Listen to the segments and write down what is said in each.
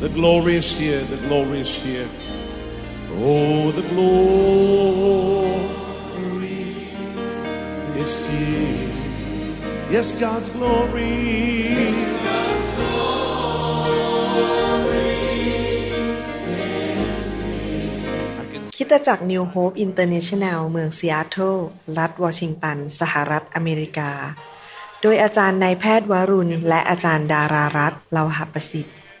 The glory is here. The glory is here. Oh, the glory is here. Yes, God's glory. Yes, God's glory คิดจาก New Hope International เมืองซีแอตเทิลรัฐวอชิงตัน สหรัฐอเมริกา โดยอาจารย์นายแพทย์วรุณ และอาจารย์ดารารัตน์เลาหประสิทธิ์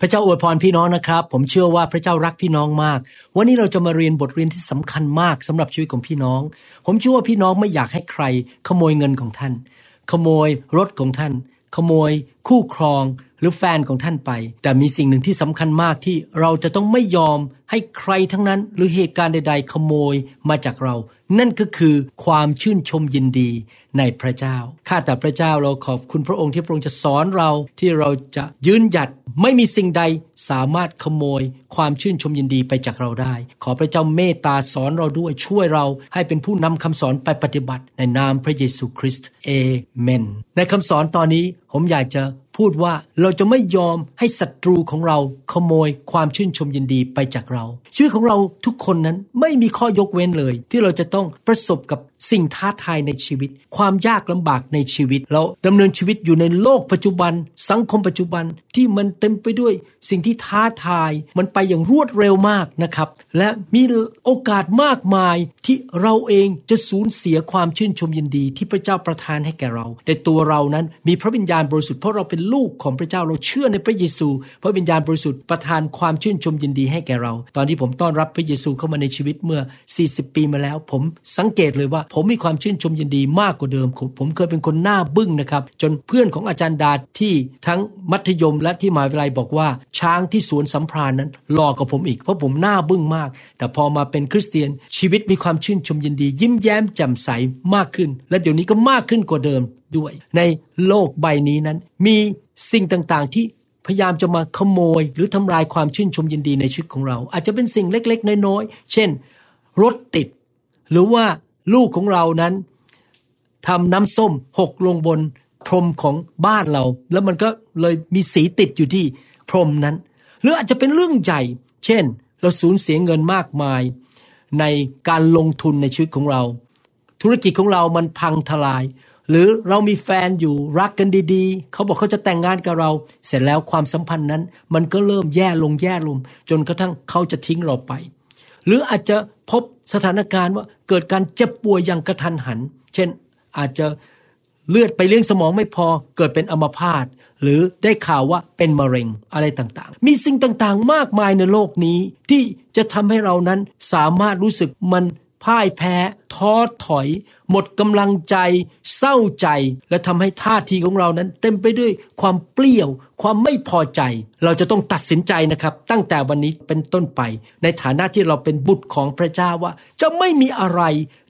พระเจ้าอวยพรพี่น้องนะครับ ผมเชื่อว่าพระเจ้ารักพี่น้องมาก วันนี้เราจะมาเรียนบทเรียนที่สำคัญมากสำหรับชีวิตของพี่น้อง ผมเชื่อว่าพี่น้องไม่อยากให้ใคร ขโมยเงินของท่าน ขโมยรถของท่าน ขโมยคู่ครอง หรือแฟนของท่านไป แต่มีสิ่งหนึ่งที่สำคัญมากที่เราจะต้องไม่ยอมให้ใครทั้งนั้น หรือเหตุการณ์ใด ๆ ขโมยมาจากเรา นั่นก็คือความชื่นชมยินดีในพระเจ้า ข้าแต่พระเจ้าเราขอบคุณพระองค์ที่พระองค์จะสอนเราที่เราจะยืนหยัดไม่มีสิ่งใดสามารถขโมย ความชื่นชมยินดีไปจากเราได้ ขอพระเจ้าเมตตาสอนเราด้วยช่วยเราให้เป็นผู้นำคำสอนไปปฏิบัติในนามพระเยซูคริสต์เอเมน ในคำสอนตอนนี้ผมอยากจะ พูดว่าเราจะไม่ยอมให้ศัตรูของเราขโมยความชื่นชมยินดีไปจากเรา ชีวิตของเราทุกคนนั้นไม่มีข้อยกเว้นเลย ที่เราจะต้องประสบกับ สิ่งท้าทายในชีวิต ความยากลำบากในชีวิต เราดำเนินชีวิตอยู่ในโลกปัจจุบัน สังคมปัจจุบันที่มันเต็มไปด้วย สิ่งที่ท้าทายมันไปอย่างรวดเร็วมากนะครับ และมีโอกาสมากมายที่เราเองจะสูญเสียความชื่นชมยินดี ที่พระเจ้าประทานให้แก่เรา แต่ตัวเรานั้นมีพระวิญญาณบริสุทธิ์เพราะเราเป็นลูกของพระเจ้าเราเชื่อในพระเยซู พระวิญญาณบริสุทธิ์ประทานความชื่นชมยินดีให้แก่เรา ตอนที่ผมต้อนรับพระเยซูเข้ามาในชีวิตเมื่อ 40 ปีมาแล้ว ผมสังเกตเลยว่าผมมีความชื่นชมยินดีมากกว่าเดิม ผมเคยเป็นคนหน้าบึ้งนะครับ จนเพื่อนของอาจารย์ดาที่ทั้งมัธยมและที่มหาวิทยาลัยบอกว่า ช้างที่สวนสัมพรานนั้นหลอกว่าผมอีกเพราะผมหน้าบึ้งมาก แต่พอมาเป็นคริสเตียนชีวิตมีความชื่นชมยินดี ยิ้มแย้มแจ่มใสมากขึ้น และเดี๋ยวนี้ก็มากขึ้นกว่าเดิมด้วย ในโลกใบนี้นั้น มีสิ่งต่างๆที่พยายามจะมาขโมย หรือทำลายความชื่นชมยินดีในชีวิตของเรา อาจจะเป็นสิ่งเล็กๆ น้อยๆ เช่น รถติด หรือว่า ลูกของเรานั้นทำน้ำส้มหกลงบนพรมของบ้านเรา แล้วมันก็เลยมีสีติดอยู่ที่พรมนั้น หรืออาจจะเป็นเรื่องใหญ่ เช่น เราสูญเสียเงินมากมาย ในการลงทุนในชีวิตของเรา ธุรกิจของเรามันพังทลาย หรือเรามีแฟนอยู่รักกันดีๆ เขาบอกเขาจะแต่งงานกับเรา เสร็จแล้วความสัมพันธ์นั้น มันก็เริ่มแย่ลงแย่ลงจนกระทั่งเขาจะทิ้งเราไป หรืออาจจะพบ สถานการณ์ว่าเกิดการเจ็บป่วยอย่างกระทันหัน เช่นอาจจะเลือดไปเลี้ยงสมองไม่พอเกิดเป็นอัมพาตหรือได้ข่าวว่าเป็นมะเร็งอะไรต่างๆ มีสิ่งต่างๆ มากมายในโลกนี้ ที่จะทำให้เรานั้นสามารถรู้สึกมัน พ่ายแพ้ ท้อถอย หมดกำลังใจ เศร้าใจ และทำให้ท่าทีของเรานั้น เต็มไปด้วยความเปรี้ยว ความไม่พอใจ เราจะต้องตัดสินใจนะครับ ตั้งแต่วันนี้เป็นต้นไป ในฐานะที่เราเป็นบุตรของพระเจ้าว่า จะไม่มีอะไร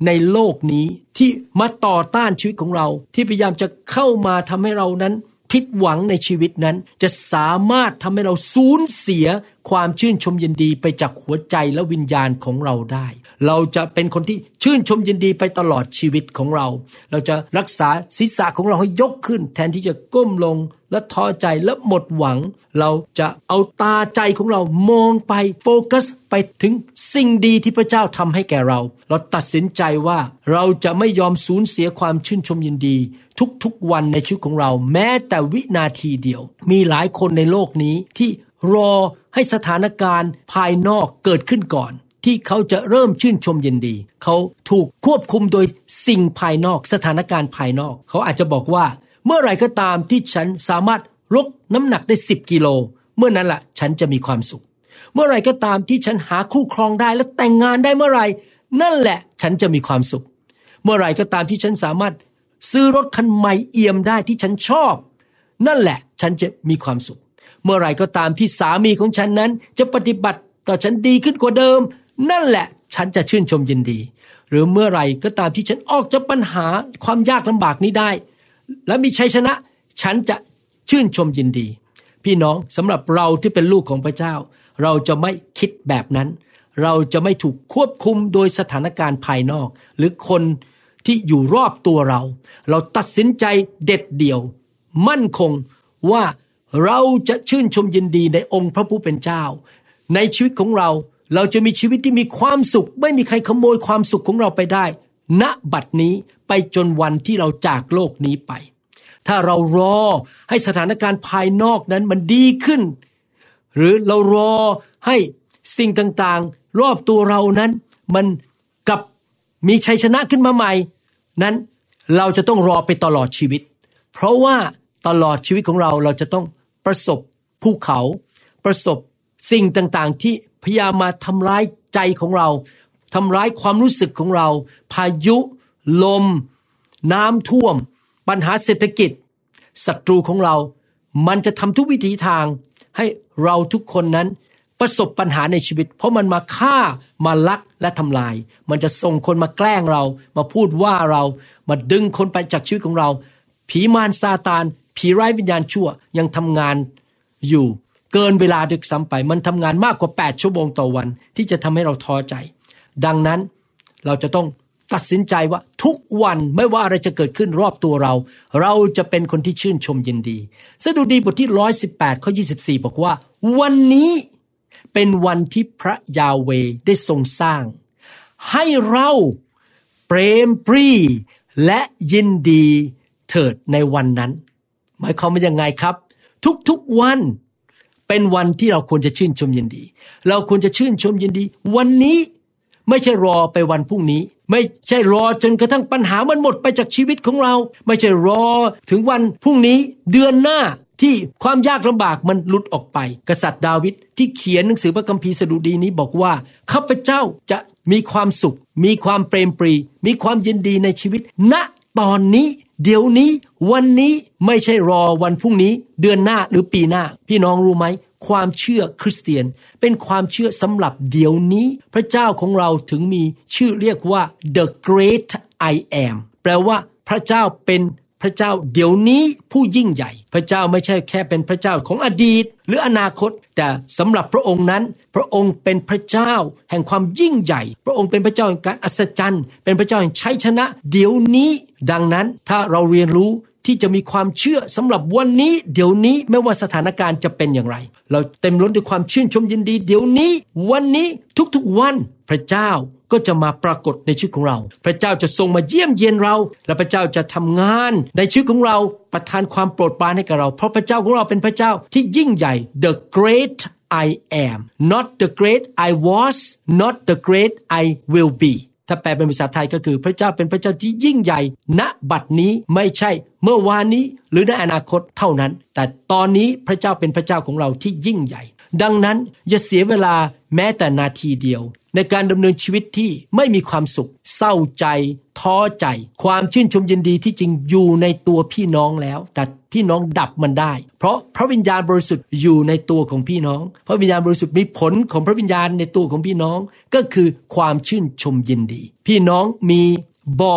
ในโลกนี้ที่มาต่อต้านชีวิตของเรา ที่พยายามจะเข้ามาทำให้เรานั้นผิดหวังในชีวิตนั้น จะสามารถทำให้เราสูญเสียความชื่นชมยินดีไปจากหัวใจและวิญญาณของเราได้ เราจะเป็นคนที่ชื่นชมยินดีไปตลอดชีวิตของเรา เราจะรักษาศีรษะของเราให้ยกขึ้น แทนที่จะก้มลงและท้อใจและหมดหวัง เราจะเอาตาใจของเรามองไปโฟกัสไปถึงสิ่งดีที่พระเจ้าทำให้แก่เรา เราตัดสินใจว่าเราจะไม่ยอมสูญเสียความชื่นชมยินดี ทุกๆวันในชีวิตของเรา แม้แต่วินาทีเดียว มีหลายคนในโลกนี้ที่ รอให้สถานการณ์ภายนอกเกิดขึ้นก่อน ที่เขาจะเริ่มชื่นชมยินดี เขาถูกควบคุมโดยสิ่งภายนอก สถานการณ์ภายนอก เขาอาจจะบอกว่า เมื่อไรก็ตามที่ฉันสามารถลดน้ำหนักได้ 10 กิโล เมื่อนั้นละ่ะ ฉันจะมีความสุข เมื่อไรก็ตามที่ฉันหาคู่ครองได้และแต่งงานได้เมื่อไรนั่นแหละฉันจะมีความสุข เมื่อไรก็ตามที่ฉันสามารถซื้อรถคันใหม่เอี่ยมได้ที่ฉันชอบ นั่นแหละฉันจะมีความสุข มื่อไรก็ตามที่สามีของฉันนั้น จะปฏิบัติต่อฉันดีขึ้นกว่าเดิม นั่นแหละฉันจะชื่นชมยินดี หรือเมื่อไรก็ตามที่ฉันออกจากปัญหาความยากลำบากนี้ได้ และมีชัยชนะ ฉันจะชื่นชมยินดี พี่น้องสำหรับเราที่เป็นลูกของพระเจ้า เราจะไม่คิดแบบนั้น เราจะไม่ถูกควบคุมโดยสถานการณ์ภายนอก หรือคนที่อยู่รอบตัวเรา เราตัดสินใจเด็ดเดี่ยว มั่นคงว่า เราจะชื่นชมยินดีในองค์พระผู้เป็นเจ้า ในชีวิตของเราเราจะมีชีวิตที่มีความสุข ไม่มีใครขโมยความสุขของเราไปได้ ณบัดนี้ไปจนวันที่เราจากโลกนี้ไป ถ้าเรารอให้สถานการณ์ภายนอกนั้นมันดีขึ้น หรือเรารอให้สิ่งต่างๆ รอบตัวเรานั้น มันกลับมีชัยชนะขึ้นมาใหม่ นั้นเราจะต้องรอไปตลอดชีวิต เพราะว่าตลอดชีวิตของเราเราจะต้อง ประสบภูเขา ประสบสิ่งต่างๆ ที่พยายามมาทำร้ายใจของเราทำร้ายความรู้สึกของเรา พายุ ลม น้ำท่วม ปัญหาเศรษฐกิจศัตรูของเรา มันจะทำทุกวิถีทาง ให้เราทุกคนนั้นประสบปัญหาในชีวิต เพราะมันมาฆ่ามาลักและทำลาย มันจะส่งคนมาแกล้งเรา มาพูดว่าเรา มาดึงคนไปจากชีวิตของเรา ผีมารซาตาน ผีร้ายวิญญาณชั่วยังทำงานอยู่เกินเวลาดึกซ้ำไป มันทำงานมากกว่า 8 ชั่วโมงต่อวัน ที่จะทำให้เราท้อใจ ดังนั้นเราจะต้องตัดสินใจว่าทุกวันไม่ว่าอะไรจะเกิดขึ้นรอบตัวเรา เราจะเป็นคนที่ชื่นชมยินดี สดุดีบทที่ 118 ข้อ 24 บอกว่า วันนี้เป็นวันที่พระยาเวได้ทรงสร้าง ให้เราเปรมปรีและยินดีเถิดในวันนั้น หมายความว่ายังไงครับ ทุกๆวันเป็นวันที่เราควรจะชื่นชมยินดี เราควรจะชื่นชมยินดี วันนี้ไม่ใช่รอไปวันพรุ่งนี้ ไม่ใช่รอจนกระทั่งปัญหามันหมดไปจากชีวิตของเรา ไม่ใช่รอถึงวันพรุ่งนี้เดือนหน้าที่ความยากลำบากมันหลุดออกไป กษัตริย์ดาวิดที่เขียนหนังสือพระคัมภีร์สดุดีนี้บอกว่าข้าพเจ้าจะมีความสุข มีความเปรมปรี มีความยินดีในชีวิต ณ ตอนนี้ เดี๋ยวนี้ วันนี้ไม่ใช่รอวันพรุ่งนี้ เดือนหน้าหรือปีหน้า พี่น้องรู้ไหมความเชื่อคริสเตียน เป็นความเชื่อสำหรับเดี๋ยวนี้ พระเจ้าของเราถึงมีชื่อเรียกว่า the great I am แปลว่าพระเจ้าเป็น พระเจ้าเดี๋ยวนี้ผู้ยิ่งใหญ่ พระเจ้าไม่ใช่แค่เป็นพระเจ้าของอดีต หรืออนาคต แต่สำหรับพระองค์นั้น พระองค์เป็นพระเจ้า แห่งความยิ่งใหญ่ พระองค์เป็นพระเจ้าแห่งการอัศจรรย์ เป็นพระเจ้าแห่งชัยชนะ เดี๋ยวนี้ ดังนั้นถ้าเราเรียนรู้ที่จะมีความเชื่อสำหรับวันนี้ เดี๋ยวนี้ไม่ว่าสถานการณ์จะเป็นอย่างไร เราเต็มล้นด้วยความชื่นชมยินดี เดี๋ยวนี้ วันนี้ทุกๆวัน พระเจ้าก็จะมาปรากฏในชีวิตของเรา พระเจ้าจะทรงมาเยี่ยมเยียนเรา และพระเจ้าจะทำงานในชีวิตของเราประทานความโปรดปรานให้กับเรา เพราะพระเจ้าของเราเป็นพระเจ้าที่ยิ่งใหญ่ the great I am not the great I was not the great I will be ถ้าแปลเป็นภาษาไทยก็คือพระเจ้าเป็นพระเจ้าที่ยิ่งใหญ่ ณ บัดนี้ไม่ใช่เมื่อวานนี้หรือในอนาคตเท่านั้น แต่ตอนนี้พระเจ้าเป็นพระเจ้าของเราที่ยิ่งใหญ่ ดังนั้นอย่าเสียเวลา แม้แต่นาทีเดียว ในการดำเนินชีวิตที่ไม่มีความสุข เศร้าใจ ท้อใจ ความชื่นชมยินดีที่จริงอยู่ในตัวพี่น้องแล้ว แต่พี่น้องดับมันได้ เพราะพระวิญญาณบริสุทธิ์อยู่ในตัวของพี่น้อง พระวิญญาณบริสุทธิ์มีผลของพระวิญญาณในตัวของพี่น้อง ก็คือความชื่นชมยินดี พี่น้องมีบ่อ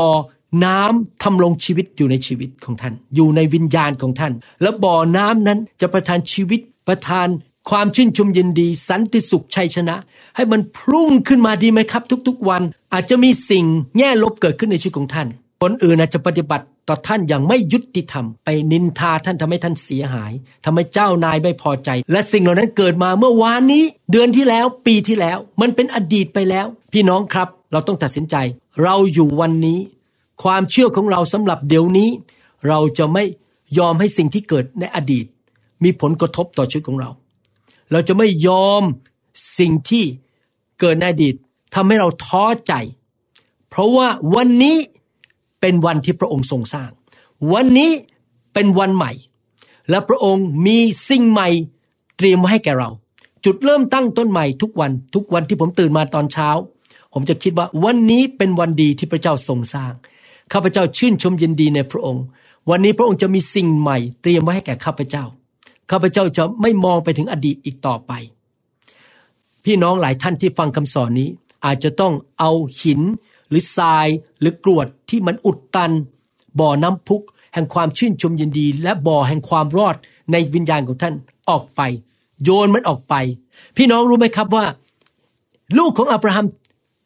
น้ำทำลงชีวิตอยู่ในชีวิตของท่าน อยู่ในวิญญาณของท่าน และบ่อน้ำนั้นจะประทานชีวิตประทาน ความชื่นชมยินดี สันติสุขชัยชนะ ให้มันพุ่งขึ้นมาดีไหมครับ ทุกๆ วัน อาจจะมีสิ่งแง่ลบเกิดขึ้นในชีวิตของท่าน คนอื่นอาจจะปฏิบัติต่อท่านอย่างไม่ยุติธรรม ไปนินทาท่านทำให้ท่านเสียหายทำให้เจ้านายไม่พอใจ และสิ่งเหล่านั้นเกิดมาเมื่อวานนี้ เดือนที่แล้วปีที่แล้ว มันเป็นอดีตไปแล้ว พี่น้องครับ เราต้องตัดสินใจ เราอยู่วันนี้ ความเชื่อของเราสำหรับเดี๋ยวนี้ เราจะไม่ยอมให้สิ่งที่เกิดในอดีต มีผลกระทบต่อชีวิตของเรา เราจะไม่ยอมสิ่งที่เกิดในอดีตทำให้เราท้อใจ เพราะว่าวันนี้เป็นวันที่พระองค์ทรงสร้าง วันนี้เป็นวันใหม่ และพระองค์มีสิ่งใหม่เตรียมไว้ให้แก่เรา จุดเริ่มตั้งต้นใหม่ทุกวันทุกวันที่ผมตื่นมาตอนเช้า ผมจะคิดว่าวันนี้เป็นวันดีที่พระเจ้าทรงสร้างข้าพเจ้าชื่นชมยินดีในพระองค์ วันนี้พระองค์จะมีสิ่งใหม่เตรียมไว้ให้แก่ข้าพเจ้า ข้าพเจ้าจะไม่มองไปถึงอดีตอีกต่อไป พี่น้องหลายท่านที่ฟังคำสอนนี้ อาจจะต้องเอาหิน หรือทรายหรือกรวดที่มันอุดตัน บ่อน้ำพุก แห่งความชื่นชมยินดี และบ่อแห่งความรอดในวิญญาณของท่านออกไป โยนมันออกไป พี่น้องรู้ไหมครับว่า ลูกของอับราฮัม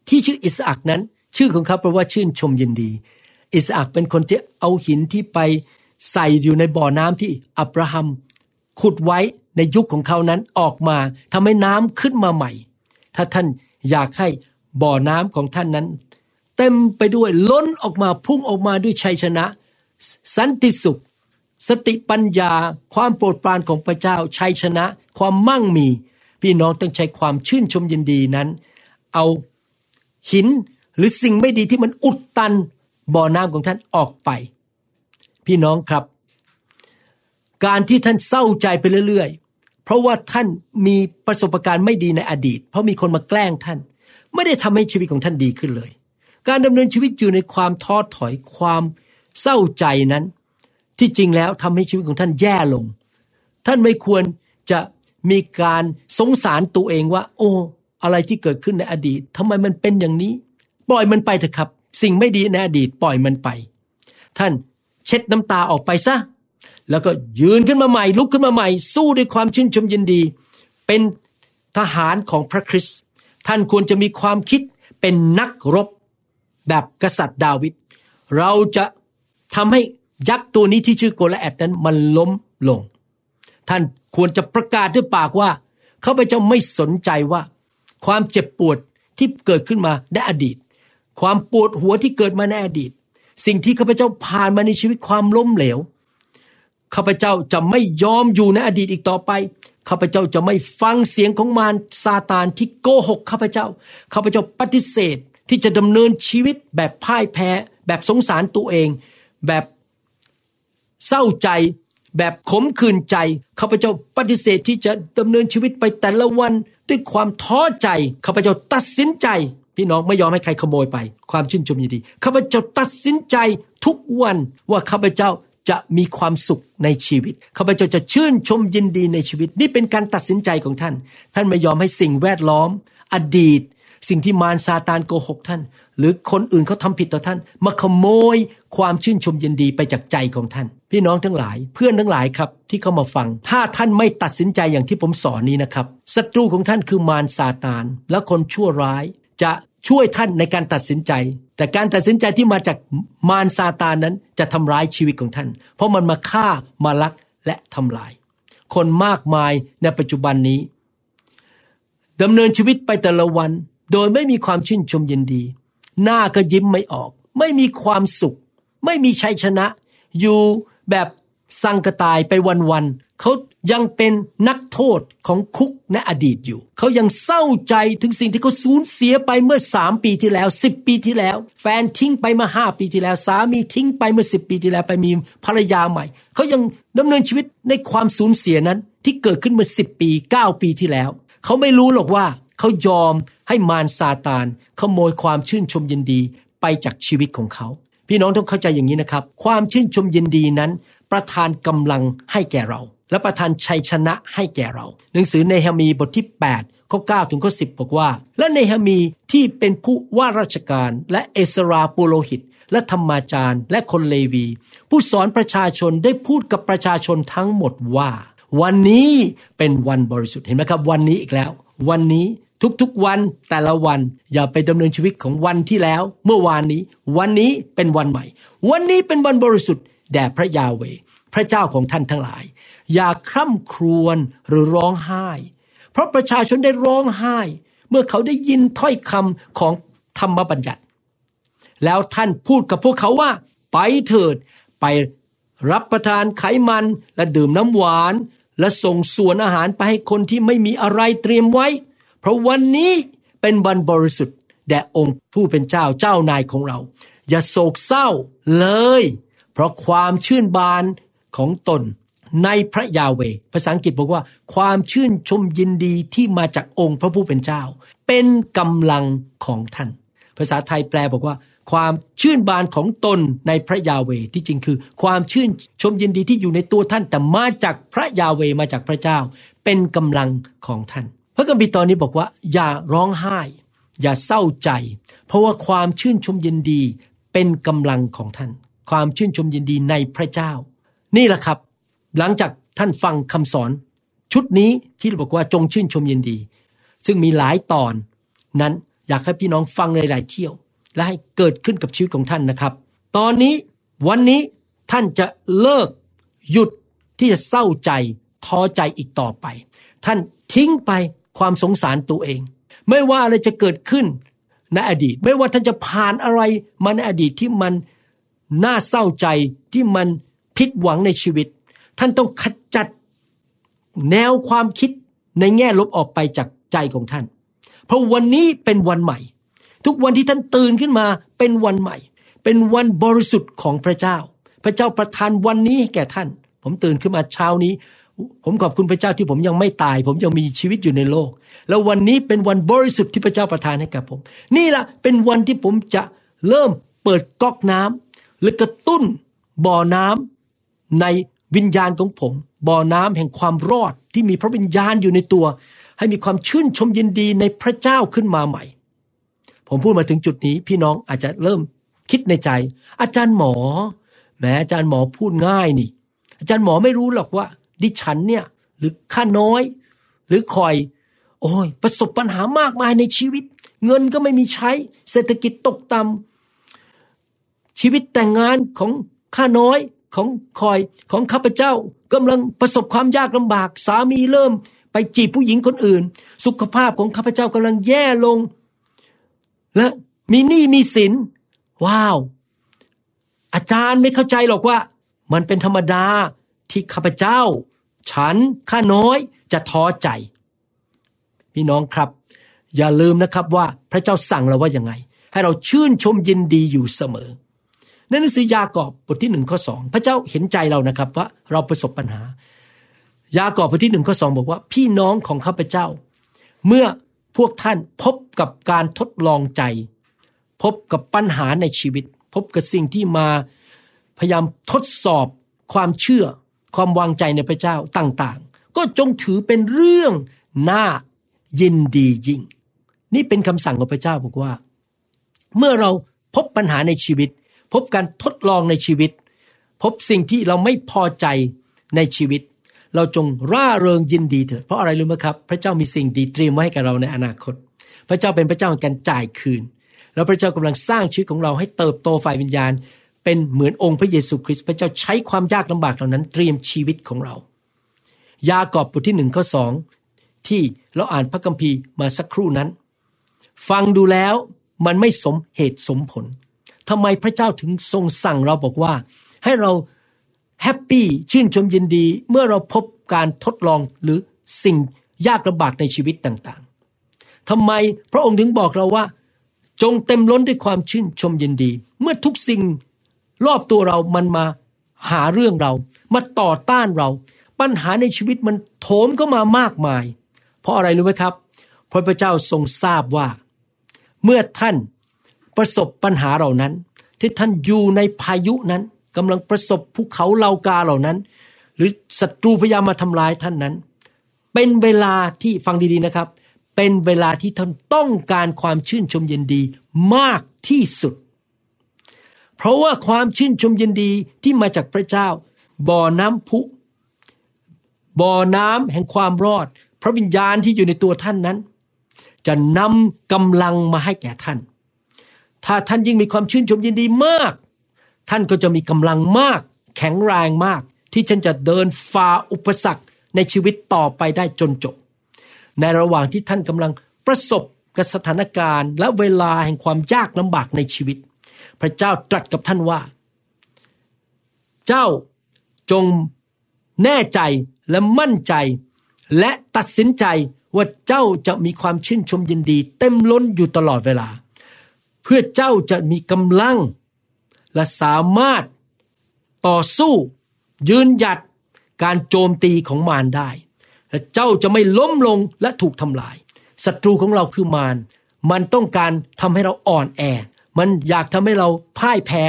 ที่ชื่ออิสอักนั้น ชื่อของเขาแปลว่าชื่นชมยินดี อิสอักเป็นคนที่เอาหินที่ไปใส่อยู่ในบ่อน้ำที่อับราฮัม ขุดไว้ในยุคของเขานั้นออกมาทำให้น้ำขึ้นมาใหม่ ถ้าท่านอยากให้บ่อน้ำของท่านนั้น เต็มไปด้วยล้นออกมาพุ่งออกมาด้วยชัยชนะ สันติสุข สติปัญญา ความโปรดปรานของพระเจ้าชัยชนะ ความมั่งมี พี่น้องต้องใช้ความชื่นชมยินดีนั้น เอาหินหรือสิ่งไม่ดีที่มันอุดตันบ่อน้ำของท่านออกไป พี่น้องครับ การที่ท่านเศร้าใจไปเรื่อยๆ เพราะว่าท่านมีประสบการณ์ไม่ดีในอดีต เพราะมีคนมาแกล้งท่าน ไม่ได้ทำให้ชีวิตของท่านดีขึ้นเลย การดำเนินชีวิตอยู่ในความท้อถอยความเศร้าใจนั้น ที่จริงแล้วทำให้ชีวิตของท่านแย่ลง ท่านไม่ควรจะมีการสงสารตัวเองว่า โอ้ อะไรที่เกิดขึ้นในอดีตทำไมมันเป็นอย่างนี้ ปล่อยมันไปเถอะครับ สิ่งไม่ดีในอดีตปล่อยมันไป ท่านเช็ดน้ำตาออกไปซะ แล้วก็ยืนขึ้นมาใหม่ ลุกขึ้นมาใหม่ สู้ด้วยความชื่นชมยินดี เป็นทหารของพระคริสต์ท่านควรจะมีความคิดเป็นนักรบแบบกษัตริย์ดาวิดเราจะทำให้ยักษ์ตัวนี้ที่ชื่อโกลแอดนั้นมันล้มลง ท่านควรจะประกาศด้วยปากว่าข้าพเจ้าไม่สนใจว่า ความเจ็บปวดที่เกิดขึ้นมาในอดีต ความปวดหัวที่เกิดมาในอดีต สิ่งที่ข้าพเจ้าผ่านมาในชีวิตความล้มเหลว ข้าพเจ้าจะไม่ยอมอยู่ในอดีตอีกต่อไปข้าพเจ้าจะไม่ฟังเสียงของมารซาตานที่โกหกข้าพเจ้าข้าพเจ้าปฏิเสธที่จะดำเนินชีวิตแบบพ่ายแพ้ แบบสงสารตัวเอง แบบเศร้าใจ แบบขมขื่นใจข้าพเจ้าปฏิเสธที่จะดำเนินชีวิตไปแต่ละวันด้วยความท้อใจข้าพเจ้าตัดสินใจ พี่น้องไม่ยอมให้ใครขโมยไป ความชื่นชมยินดีข้าพเจ้าตัดสินใจทุกวันว่าข้าพเจ้า จะมีความสุขในชีวิตข้าพเจ้าจะชื่นชมยินดีในชีวิต นี่เป็นการตัดสินใจของท่าน ท่านไม่ยอมให้สิ่งแวดล้อม อดีต สิ่งที่มารซาตานโกหกท่าน หรือคนอื่นเขาทำผิดต่อท่าน มาขโมยความชื่นชมยินดีไปจากใจของท่าน พี่น้องทั้งหลาย เพื่อนทั้งหลายครับ ที่เข้ามาฟัง ถ้าท่านไม่ตัดสินใจอย่างที่ผมสอนนี้นะครับศัตรูของท่านคือมารซาตาน และคนชั่วร้ายจะ ช่วยท่านในการตัดสินใจ แต่การตัดสินใจที่มาจากมารซาตานนั้นจะทำร้ายชีวิตของท่าน เพราะมันมาฆ่ามาลักและทำลาย คนมากมายในปัจจุบันนี้ดำเนินชีวิตไปแต่ละวัน โดยไม่มีความชื่นชมยินดี หน้าก็ยิ้มไม่ออก ไม่มีความสุข ไม่มีชัยชนะ อยู่แบบสังกตายไปวัน เขายังเป็นนักโทษของคุกในอดีตอยู่ เขายังเศร้าใจถึงสิ่งที่เขาสูญเสียไปเมื่อสามปีที่แล้วสิบปีที่แล้ว แฟนทิ้งไปเมื่อห้าปีที่แล้ว สามีทิ้งไปเมื่อสิบปีที่แล้วไปมีภรรยาใหม่ เขายังดำเนินชีวิตในความสูญเสียนั้นที่เกิดขึ้นเมื่อสิบปีเก้าปีที่แล้ว เขาไม่รู้หรอกว่าเขายอมให้มารซาตาน ขโมยความชื่นชมยินดีไปจากชีวิตของเขา พี่น้องต้องเข้าใจอย่างนี้นะครับ ความชื่นชมยินดีนั้น ประทานกำลังให้แก่เรา และประทานชัยชนะให้แก่เรา หนังสือเนหมีบทที่ 8 ข้อ 9 ถึงข้อ 10 บอกว่า และเนหมีที่เป็นผู้ว่าราชการและเอสราปุโรหิต และธรรมาจารย์ และคนเลวี ผู้สอนประชาชนได้พูดกับประชาชนทั้งหมดว่า วันนี้เป็นวันบริสุทธิ์เห็นไหมครับ วันนี้อีกแล้ว วันนี้ทุกๆวันแต่ละวันอย่าไปดำเนินชีวิตของวันที่แล้ว เมื่อวานนี้ วันนี้เป็นวันใหม่ วันนี้เป็นวันบริสุทธิ์แด่พระยาเว พระเจ้าของท่านทั้งหลาย อย่าคร่ำครวญหรือร้องไห้ เพราะประชาชนได้ร้องไห้ เมื่อเขาได้ยินถ้อยคำของธรรมบัญญัติ แล้วท่านพูดกับพวกเขาว่า ไปเถิด ไปรับประทานไขมันและดื่มน้ำหวาน และส่งส่วนอาหารไปให้คนที่ไม่มีอะไรเตรียมไว้ เพราะวันนี้เป็นวันบริสุทธิ์แด่องค์ผู้เป็นเจ้าเจ้านายของเรา อย่าโศกเศร้าเลย เพราะความชื่นบานของตน ในพระยาเว ภาษาอังกฤษบอกว่า ความชื่นชมยินดีที่มาจากองค์พระผู้เป็นเจ้า เป็นกำลังของท่าน ภาษาไทยแปลบอกว่า ความชื่นบานของตนในพระยาเวที่จริงคือ ความชื่นชมยินดีที่อยู่ในตัวท่าน แต่มาจากพระยาเวมาจากพระเจ้า เป็นกำลังของท่าน พระคัมภีร์ตอนนี้บอกว่า อย่าร้องไห้ อย่าเศร้าใจ เพราะว่าความชื่นชมยินดีเป็นกำลังของท่าน ความชื่นชมยินดีในพระเจ้า นี่แหละครับ หลังจากท่านฟังคำสอนชุดนี้ที่บอกว่าจงชื่นชมยินดี ซึ่งมีหลายตอนนั้นอยากให้พี่น้องฟังในหลายเที่ยว และให้เกิดขึ้นกับชีวิตของท่านนะครับ ตอนนี้วันนี้ท่านจะเลิกหยุดที่จะเศร้าใจท้อใจอีกต่อไป ท่านทิ้งไปความสงสารตัวเอง ไม่ว่าอะไรจะเกิดขึ้นในอดีต ไม่ว่าท่านจะผ่านอะไรมาในอดีตที่มันน่าเศร้าใจที่มันผิดหวังในชีวิต ท่านต้องขจัดแนวความคิดในแง่ลบออกไปจากใจของท่าน เพราะวันนี้เป็นวันใหม่ ทุกวันที่ท่านตื่นขึ้นมาเป็นวันใหม่ เป็นวันบริสุทธิ์ของพระเจ้า พระเจ้าประทานวันนี้ให้แก่ท่าน ผมตื่นขึ้นมาเช้านี้ ผมขอบคุณพระเจ้าที่ผมยังไม่ตาย ผมยังมีชีวิตอยู่ในโลก แล้ววันนี้เป็นวันบริสุทธิ์ที่พระเจ้าประทานให้กับผม นี่ละเป็นวันที่ผมจะเริ่มเปิดก๊อกน้ำและกระตุ้นบ่อน้ำใน วิญญาณของผม บ่อน้ำแห่งความรอดที่มีพระวิญญาณอยู่ในตัว ให้มีความชื่นชมยินดีในพระเจ้าขึ้นมาใหม่ ผมพูดมาถึงจุดนี้พี่น้องอาจจะเริ่มคิดในใจ อาจารย์หมอแม้อาจารย์หมอพูดง่ายนี่ อาจารย์หมอไม่รู้หรอกว่า ดิฉันเนี่ยหรือข้าน้อย หรือคอย โอ้ยประสบปัญหามากมายในชีวิต เงินก็ไม่มีใช้ เศรษฐกิจตกต่ำชีวิตแต่งงานของข้าน้อย ของคอยของข้าพเจ้ากำลังประสบความยากลำบาก สามีเริ่มไปจีบผู้หญิงคนอื่น สุขภาพของข้าพเจ้ากำลังแย่ลง และมีหนี้มีสิน ว้าว อาจารย์ไม่เข้าใจหรอกว่า มันเป็นธรรมดาที่ข้าพเจ้า ฉันข้าน้อยจะท้อใจ พี่น้องครับ อย่าลืมนะครับว่าพระเจ้าสั่งเราว่ายังไง ให้เราชื่นชมยินดีอยู่เสมอ ในหนังสือยากอบบทที่หนึ่งข้อสองพระเจ้าเห็นใจเรานะครับว่าเราประสบปัญหา ยากอบบทที่หนึ่งข้อสองบอกว่า พี่น้องของข้าพเจ้า เมื่อพวกท่านพบกับการทดลองใจ พบกับปัญหาในชีวิต พบกับสิ่งที่มาพยายามทดสอบความเชื่อ ความวางใจในพระเจ้าต่างๆ ก็จงถือเป็นเรื่องน่ายินดียิ่ง นี่เป็นคำสั่งของพระเจ้าบอกว่า เมื่อเราพบปัญหาในชีวิต พบการทดลองในชีวิต พบสิ่งที่เราไม่พอใจในชีวิต เราจงร่าเริงยินดีเถิดเพราะอะไรรู้ไหมครับ พระเจ้ามีสิ่งดีเตรียมไว้ให้กับเราในอนาคต พระเจ้าเป็นพระเจ้าของการจ่ายคืน แล้วพระเจ้ากำลังสร้างชีวิตของเราให้เติบโตฝ่ายวิญญาณ เป็นเหมือนองค์พระเยซูคริสต์พระเจ้าใช้ความยากลำบากเหล่านั้นเตรียมชีวิตของเรา ยากอบบทที่หนึ่งข้อสองที่เราอ่านพระคัมภีร์มาสักครู่นั้น ฟังดูแล้วมันไม่สมเหตุสมผล ทำไมพระเจ้าถึงทรงสั่งเราบอกว่า ให้เราแฮปปี้ชื่นชมยินดี เมื่อเราพบการทดลองหรือสิ่งยากลำบากในชีวิตต่างๆทำไมพระองค์ถึงบอกเราว่า จงเต็มล้นด้วยความชื่นชมยินดี เมื่อทุกสิ่งรอบตัวเรามันมาหาเรื่องเรา มาต่อต้านเรา ปัญหาในชีวิตมันโถมเข้ามามากมาย เพราะอะไรรู้ไหมครับ เพราะพระเจ้าทรงทราบว่า เมื่อท่าน ประสบปัญหาเหล่านั้น ที่ท่านอยู่ในพายุนั้นกำลังประสบภูเขาเลากาเหล่านั้น หรือศัตรูพยายามมาทำลายท่านนั้น เป็นเวลาที่ฟังดีๆนะครับ เป็นเวลาที่ท่านต้องการความชื่นชมยินดีมากที่สุด เพราะว่าความชื่นชมยินดีที่มาจากพระเจ้า บ่อน้ำพุบ่อน้ำแห่งความรอด พระวิญญาณที่อยู่ในตัวท่านนั้น จะนำกำลังมาให้แก่ท่าน ถ้าท่านยิ่งมีความชื่นชมยินดีมาก ท่านก็จะมีกำลังมาก แข็งแรงมาก ที่ฉันจะเดินฝ่าอุปสรรคในชีวิตต่อไปได้จนจบ ในระหว่างที่ท่านกำลังประสบกับสถานการณ์ และเวลาแห่งความยากลำบากในชีวิต พระเจ้าตรัสกับท่านว่า เจ้าจงแน่ใจและมั่นใจ และตัดสินใจว่าเจ้าจะมีความชื่นชมยินดี เต็มล้นอยู่ตลอดเวลา เพื่อเจ้าจะมีกำลัง และสามารถต่อสู้ ยืนหยัดการโจมตีของมารได้ และเจ้าจะไม่ล้มลงและถูกทำลายศัตรูของเราคือมารมันต้องการทำให้เราอ่อนแอ มันอยากทำให้เราพ่ายแพ้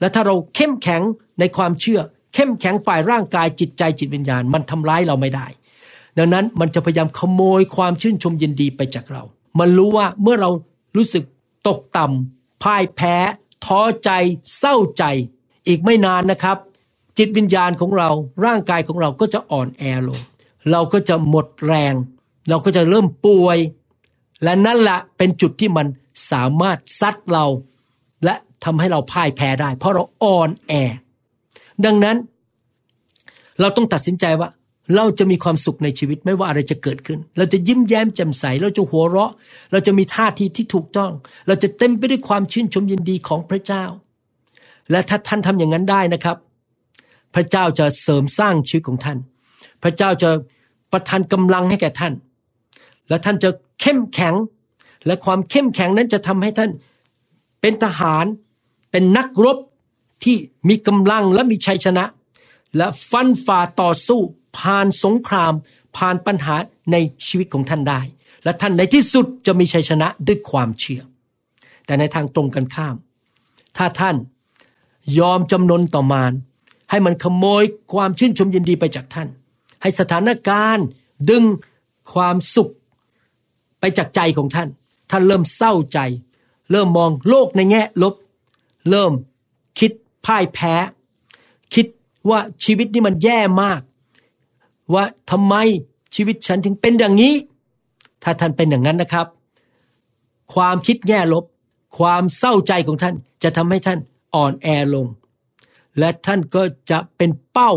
และถ้าเราเข้มแข็งในความเชื่อ เข้มแข็งฝ่ายร่างกายจิตใจจิตวิญญาณ มันทำร้ายเราไม่ได้ ดังนั้นมันจะพยายามขโมยความชื่นชมยินดีไปจากเรา มันรู้ว่าเมื่อเรารู้สึก ตกต่ำพ่ายแพ้ ท้อใจ เศร้าใจ อีกไม่นานนะครับ จิตวิญญาณของเราร่างกายของเราก็จะอ่อนแอลง เราก็จะหมดแรง เราก็จะเริ่มป่วย และนั่นแหละเป็นจุดที่มันสามารถซัดเรา และทำให้เราพ่ายแพ้ได้ เพราะเราอ่อนแอ ดังนั้น เราต้องตัดสินใจว่า เราจะมีความสุขในชีวิตไม่ว่าอะไรจะเกิดขึ้น เราจะยิ้มแย้มแจ่มใส เราจะหัวเราะ เราจะมีท่าทีที่ถูกต้อง เราจะเต็มไปด้วยความชื่นชมยินดีของพระเจ้า และถ้าท่านทำอย่างนั้นได้นะครับ พระเจ้าจะเสริมสร้างชีวิตของท่าน พระเจ้าจะประทานกำลังให้แก่ท่าน และท่านจะเข้มแข็ง และความเข้มแข็งนั้นจะทำให้ท่านเป็นทหาร เป็นนักรบที่มีกำลังและมีชัยชนะ และฟันฝ่าต่อสู้ ผ่านสงคราม ผ่านปัญหาในชีวิตของท่านได้ และท่านในที่สุดจะมีชัยชนะด้วยความเชื่อ แต่ในทางตรงกันข้าม ถ้าท่านยอมจำนนต่อมารให้มันขโมยความชื่นชมยินดีไปจากท่าน ให้สถานการณ์ดึงความสุขไปจากใจของท่าน ท่านเริ่มเศร้าใจ เริ่มมองโลกในแง่ลบ เริ่มคิดพ่ายแพ้ คิดว่าชีวิตนี้มันแย่มาก ว่าทำไมชีวิตฉันถึงเป็นอย่างนี้ ถ้าท่านเป็นอย่างนั้นนะครับ ความคิดแง่ลบ ความเศร้าใจของท่านจะทำให้ท่านอ่อนแอลง และท่านก็จะเป็นเป้า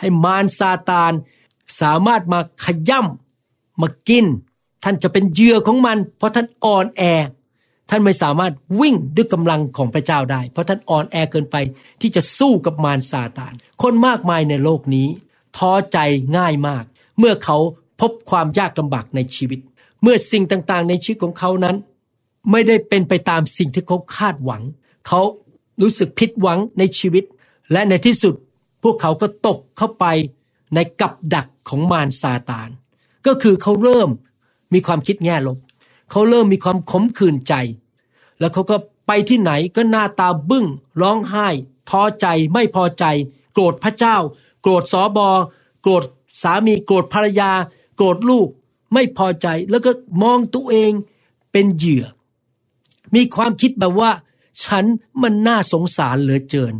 ให้มารซาตาน สามารถมาขย่ำมากิน ท่านจะเป็นเหยื่อของมัน เพราะท่านอ่อนแอ ท่านไม่สามารถวิ่งด้วยกำลังของพระเจ้าได้ เพราะท่านอ่อนแอเกินไปที่จะสู้กับมารซาตาน คนมากมายในโลกนี้ ท้อใจง่ายมาก เมื่อเขาพบความยากลำบากในชีวิต เมื่อสิ่งต่างๆ ในชีวิตของเขานั้น ไม่ได้เป็นไปตามสิ่งที่เขาคาดหวัง เขารู้สึกผิดหวังในชีวิต และในที่สุดพวกเขาก็ตกเข้าไปในกับดักของมารซาตาน ก็คือเขาเริ่มมีความคิดแง่ลบเขาเริ่มมีความขมขื่นใจ แล้วเขาก็ไปที่ไหนก็หน้าตาบึ้งร้องไห้ ท้อใจไม่พอใจ โกรธพระเจ้า โกรธสอบอโกรธสามีโกรธภรรยา โกรธลูกไม่พอใจแล้วก็มองตัวเองเป็นเหยื่อ มีความคิดแบบว่า ฉันมันน่าสงสารเหลือเกิน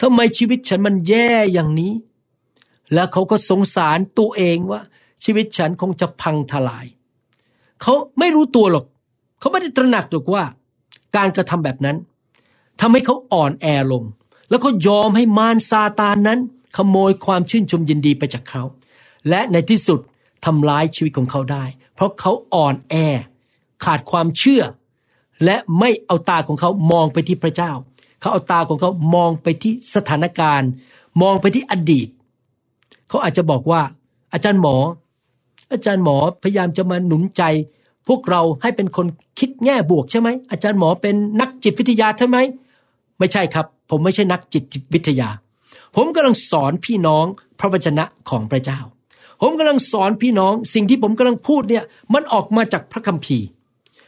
ทำไมชีวิตฉันมันแย่อย่างนี้ แล้วเขาก็สงสารตัวเองว่า ชีวิตฉันคงจะพังทลาย เขาไม่รู้ตัวหรอก เขาไม่ได้ตระหนักหรอกว่า การกระทำแบบนั้นทำให้เขาอ่อนแอลง แล้วก็ยอมให้มารซาตานนั้น ขโมยความชื่นชมยินดีไปจากเขา และในที่สุดทำร้ายชีวิตของเขาได้ เพราะเขาอ่อนแอ ขาดความเชื่อ และไม่เอาตาของเขามองไปที่พระเจ้า เขาเอาตาของเขามองไปที่สถานการณ์ มองไปที่อดีต เขาอาจจะบอกว่า อาจารย์หมอ อาจารย์หมอพยายามจะมาหนุนใจ พวกเราให้เป็นคนคิดแง่บวกใช่ไหมอาจารย์หมอเป็นนักจิตวิทยาใช่ไหมไม่ใช่ครับ ผมไม่ใช่นักจิตวิทยา ผมกำลังสอนพี่น้องพระวจนะของพระเจ้า ผมกำลังสอนพี่น้องสิ่งที่ผมกำลังพูดเนี่ยมันออกมาจากพระคัมภีร์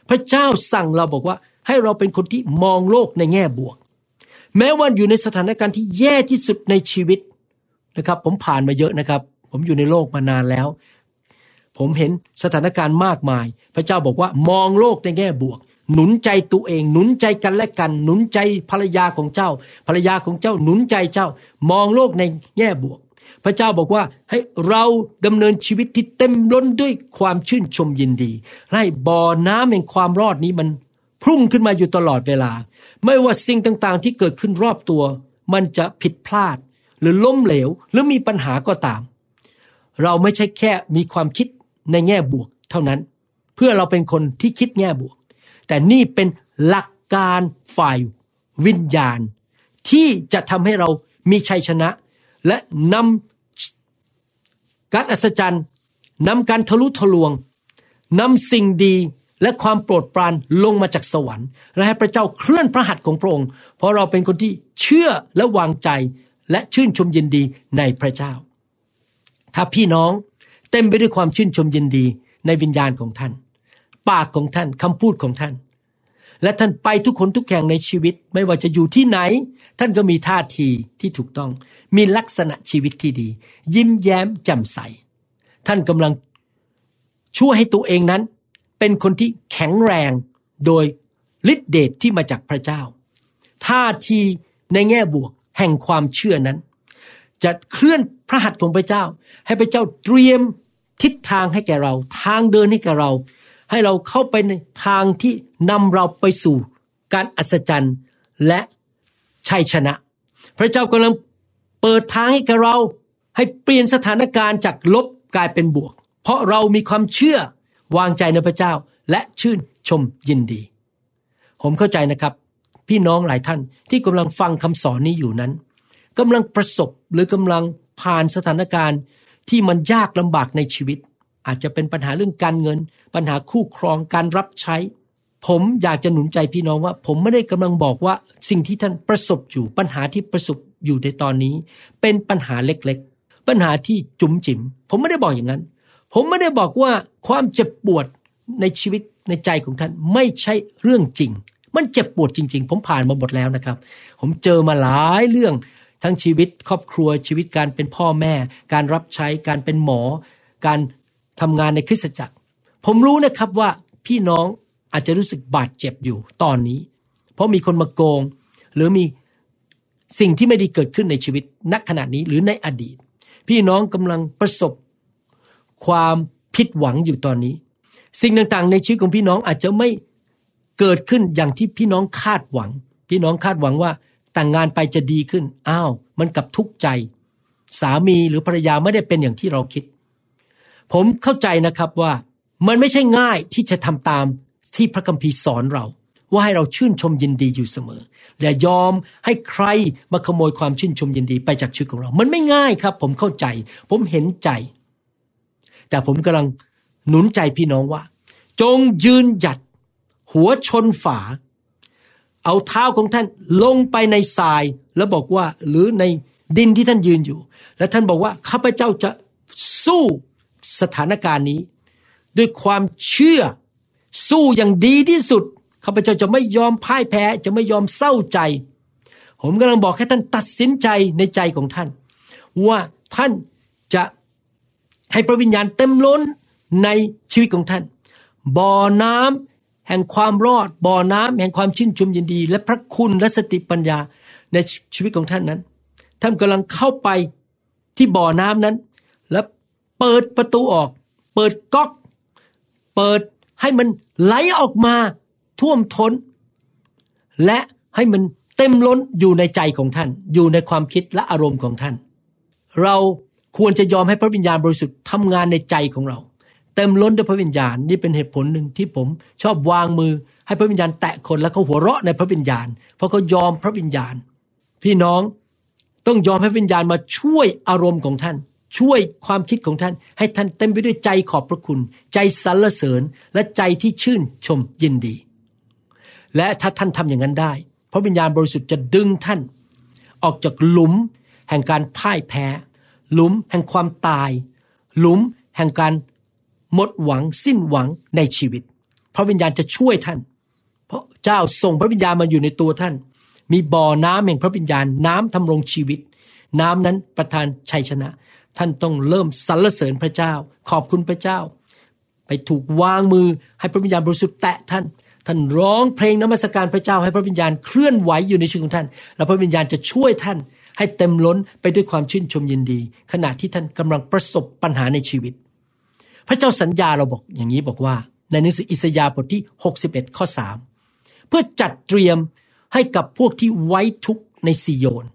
พระเจ้าสั่งเราบอกว่าให้เราเป็นคนที่มองโลกในแง่บวก แม้ว่าอยู่ในสถานการณ์ที่แย่ที่สุดในชีวิตนะครับผมผ่านมาเยอะนะครับ ผมอยู่ในโลกมานานแล้ว ผมเห็นสถานการณ์มากมาย พระเจ้าบอกว่ามองโลกในแง่บวก หนุนใจตัวเอง หนุนใจกันและกัน หนุนใจภรรยาของเจ้า ภรรยาของเจ้าหนุนใจเจ้า มองโลกในแง่บวก พระเจ้าบอกว่าให้เราดำเนินชีวิตที่เต็มล้นด้วยความชื่นชมยินดีให้บ่อน้ำแห่งความรอดนี้มันพุ่งขึ้นมาอยู่ตลอดเวลา ไม่ว่าสิ่งต่างๆ ที่เกิดขึ้นรอบตัว มันจะผิดพลาด หรือล้มเหลว หรือมีปัญหาก็ตาม เราไม่ใช่แค่มีความคิดในแง่บวก เท่านั้น เพื่อเราเป็นคนที่คิดแง่บวก แต่นี่เป็นหลักการฝ่ายวิญญาณ ที่จะทำให้เรามีชัยชนะ และนำการอัศจรรย์นำการทะลุทะลวงนำสิ่งดีและความโปรดปรานลงมาจากสวรรค์ และให้พระเจ้าเคลื่อนพระหัตถ์ของพระองค์ เพราะเราเป็นคนที่เชื่อและวางใจและชื่นชมยินดีในพระเจ้า ถ้าพี่น้องเต็มไปด้วยความชื่นชมยินดีในวิญญาณของท่าน ปากของท่านคำพูดของท่าน และท่านไปทุกคนทุกแห่งในชีวิต ไม่ว่าจะอยู่ที่ไหน ท่านก็มีท่าทีที่ถูกต้อง มีลักษณะชีวิตที่ดี ยิ้มแย้มแจ่มใส ท่านกำลังช่วยให้ตัวเองนั้น เป็นคนที่แข็งแรงโดยฤทธิเดชที่มาจากพระเจ้า ท่าทีในแง่บวกแห่งความเชื่อนั้น จะเคลื่อนพระหัตถ์ของพระเจ้า ให้พระเจ้าเตรียมทิศทางให้แก่เรา ทางเดินให้แก่เรา ให้เราเข้าไปในทางที่นำเราไปสู่การอัศจรรย์และชัยชนะ พระเจ้ากำลังเปิดทางให้แก่เราให้เปลี่ยนสถานการณ์จากลบกลายเป็นบวก เพราะเรามีความเชื่อวางใจในพระเจ้าและชื่นชมยินดี ผมเข้าใจนะครับ พี่น้องหลายท่านที่กำลังฟังคำสอนนี้อยู่นั้นกำลังประสบหรือกำลังผ่านสถานการณ์ที่มันยากลำบากในชีวิต อาจจะเป็นปัญหาเรื่องการเงิน ปัญหาคู่ครองการรับใช้ ผมอยากจะหนุนใจพี่น้องว่า ผมไม่ได้กำลังบอกว่าสิ่งที่ท่านประสบอยู่ ปัญหาที่ประสบอยู่ในตอนนี้ เป็นปัญหาเล็กๆ ปัญหาที่จุ๋มจิ๋มผมไม่ได้บอกอย่างนั้น ผมไม่ได้บอกว่าความเจ็บปวดในชีวิตในใจของท่านไม่ใช่เรื่องจริง มันเจ็บปวดจริง ๆ ผมผ่านมาหมดแล้วนะครับ ผมเจอมาหลายเรื่องทั้งชีวิตครอบครัวชีวิตการเป็นพ่อแม่ การรับใช้การเป็นหมอ การ ทำงานในคริสตจักร ผมรู้นะครับว่าพี่น้องอาจจะรู้สึกบาดเจ็บอยู่ตอนนี้ เพราะมีคนมาโกง หรือมีสิ่งที่ไม่ดีเกิดขึ้นในชีวิตณขณะนี้หรือในอดีต พี่น้องกำลังประสบความผิดหวังอยู่ตอนนี้ สิ่งต่างๆ ในชีวิตของพี่น้องอาจจะไม่เกิดขึ้นอย่างที่พี่น้องคาดหวัง พี่น้องคาดหวังว่าแต่งงานไปจะดีขึ้น อ้าว มันกับทุกข์ใจ สามีหรือภรรยาไม่ได้เป็นอย่างที่เราคิด ผมเข้าใจนะครับว่ามันไม่ใช่ง่ายที่จะทำตามที่พระคัมภีร์สอนเรา ว่าให้เราชื่นชมยินดีอยู่เสมออย่ายอมให้ใครมาขโมยความชื่นชมยินดีไปจากชีวิตของเรา มันไม่ง่ายครับ ผมเข้าใจ ผมเห็นใจ แต่ผมกำลังหนุนใจพี่น้องว่า จงยืนหยัด หัวชนฝา เอาเท้าของท่านลงไปในทราย แล้วบอกว่าหรือในดินที่ท่านยืนอยู่ และท่านบอกว่าข้าพเจ้าจะสู้ สถานการณ์นี้ ด้วยความเชื่อสู้อย่างดีที่สุดข้าพเจ้าจะไม่ยอมพ่ายแพ้จะไม่ยอมเศร้าใจ ผมกำลังบอกให้ท่านตัดสินใจในใจของท่าน ว่าท่านจะให้พระวิญญาณเต็มล้นในชีวิตของท่าน บ่อน้ำแห่งความรอด บ่อน้ำแห่งความชื่นชมยินดี และพระคุณและสติปัญญาในชีวิตของท่านนั้น ท่านกำลังเข้าไปที่บ่อน้ำนั้น เปิดประตูออก เปิดก๊อก เปิดให้มันไหลออกมาท่วมทน้น และให้มันเต็มล้นอยู่ในใจของท่าน อยู่ในความคิดและอารมณ์ของท่าน เราควรจะยอมให้พระวิญญาณบริสุทธิ์ทำงานในใจของเรา เต็มล้นด้วยพระวิญญาณนี่เป็นเหตุผลหนึ่งที่ผมชอบวางมือให้พระวิญญาณแตะคนแล้วเขาหัวเราะในพระวิญญาณ เพราะเขายอมพระวิญญาณ พี่น้องต้องยอมให้วิญญาณมาช่วยอารมณ์ของท่าน ช่วยความคิดของท่าน ให้ท่านเต็มไปด้วยใจขอบพระคุณ ใจสรรเสริญและใจที่ชื่นชมยินดี และถ้าท่านทำอย่างนั้นได้ พระวิญญาณบริสุทธิ์จะดึงท่าน ออกจากหลุม แห่งการพ่ายแพ้ หลุมแห่งความตาย หลุมแห่งการหมดหวังสิ้นหวังในชีวิต พระวิญญาณจะช่วยท่าน เพราะเจ้าส่งพระวิญญาณมาอยู่ในตัวท่าน มีบ่อน้ำแห่งพระวิญญาณน้ำทำรงชีวิต น้ำนั้นประทานชัยชนะ ท่านต้องเริ่มสรรเสริญพระเจ้า ขอบคุณพระเจ้า ไปถูกวางมือให้พระวิญญาณบริสุทธิ์แตะท่าน ท่านร้องเพลงนมัสการพระเจ้าให้พระวิญญาณเคลื่อนไหวอยู่ในชีวิตของท่าน แล้วพระวิญญาณจะช่วยท่าน ให้เต็มล้นไปด้วยความชื่นชมยินดี ขณะที่ท่านกำลังประสบปัญหาในชีวิต พระเจ้าสัญญาเราบอกอย่างนี้บอกว่า ในหนังสืออิสยาห์บทที่ 61 ข้อ 3 เพื่อจัดเตรียมให้กับพวกที่ไว้ทุกข์ในซิโยน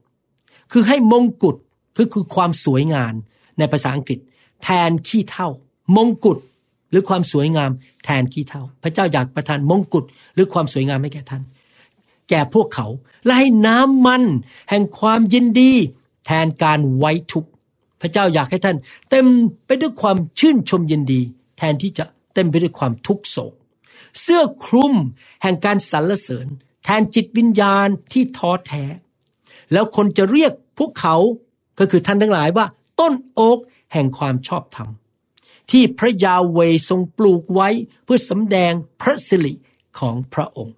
คือให้มงกุฎคือคือความสวยงาม ในภาษาอังกฤษ แทนขี้เท่ามงกุฎหรือความสวยงามแทนขี้เท่า พระเจ้าอยากประทานมงกุฎหรือความสวยงามให้แก่ท่าน แก่พวกเขา และให้น้ำมัน แห่งความยินดี แทนการไว้ทุกข์พระเจ้าอยากให้ท่าน เต็มไปด้วยความชื่นชมยินดี แทนที่จะเต็มไปด้วยความทุกโศก เสื้อคลุมแห่งการสรรเสริญ แทนจิตวิญญาณที่ท้อแท้ แล้วคนจะเรียกพวกเขาก็คือท่านทั้งหลายว่า ต้นโอกแห่งความชอบธรรม ที่พระยาเวทรงปลูกไว้เพื่อสำแดงพระสิริของพระองค์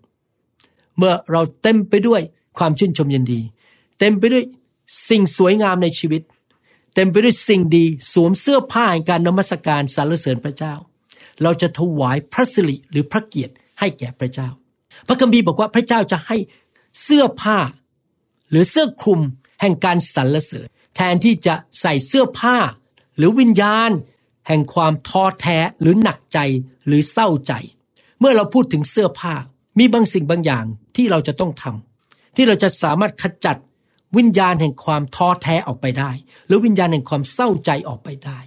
เมื่อเราเต็มไปด้วยความชื่นชมยินดี เต็มไปด้วยสิ่งสวยงามในชีวิต เต็มไปด้วยสิ่งดีสวมเสื้อผ้าแห่งการนมัสการสรรเสริญพระเจ้า เราจะถวายพระสิริหรือพระเกียรติให้แก่พระเจ้า พระคัมภีร์บอกว่าพระเจ้าจะให้เสื้อผ้า หรือเสื้อคลุมแห่งการสรรเสริญ แทนที่จะใส่เสื้อผ้า หรือวิญญาณ แห่งความท้อแท้หรือหนักใจหรือเศร้าใจ เมื่อเราพูดถึงเสื้อผ้ามีบางสิ่งบางอย่างที่เราจะต้องทำที่เราจะสามารถขจัดวิญญาณแห่งความท้อแท้ออกไปได้ หรือวิญญาณแห่งความเศร้าใจออกไปได้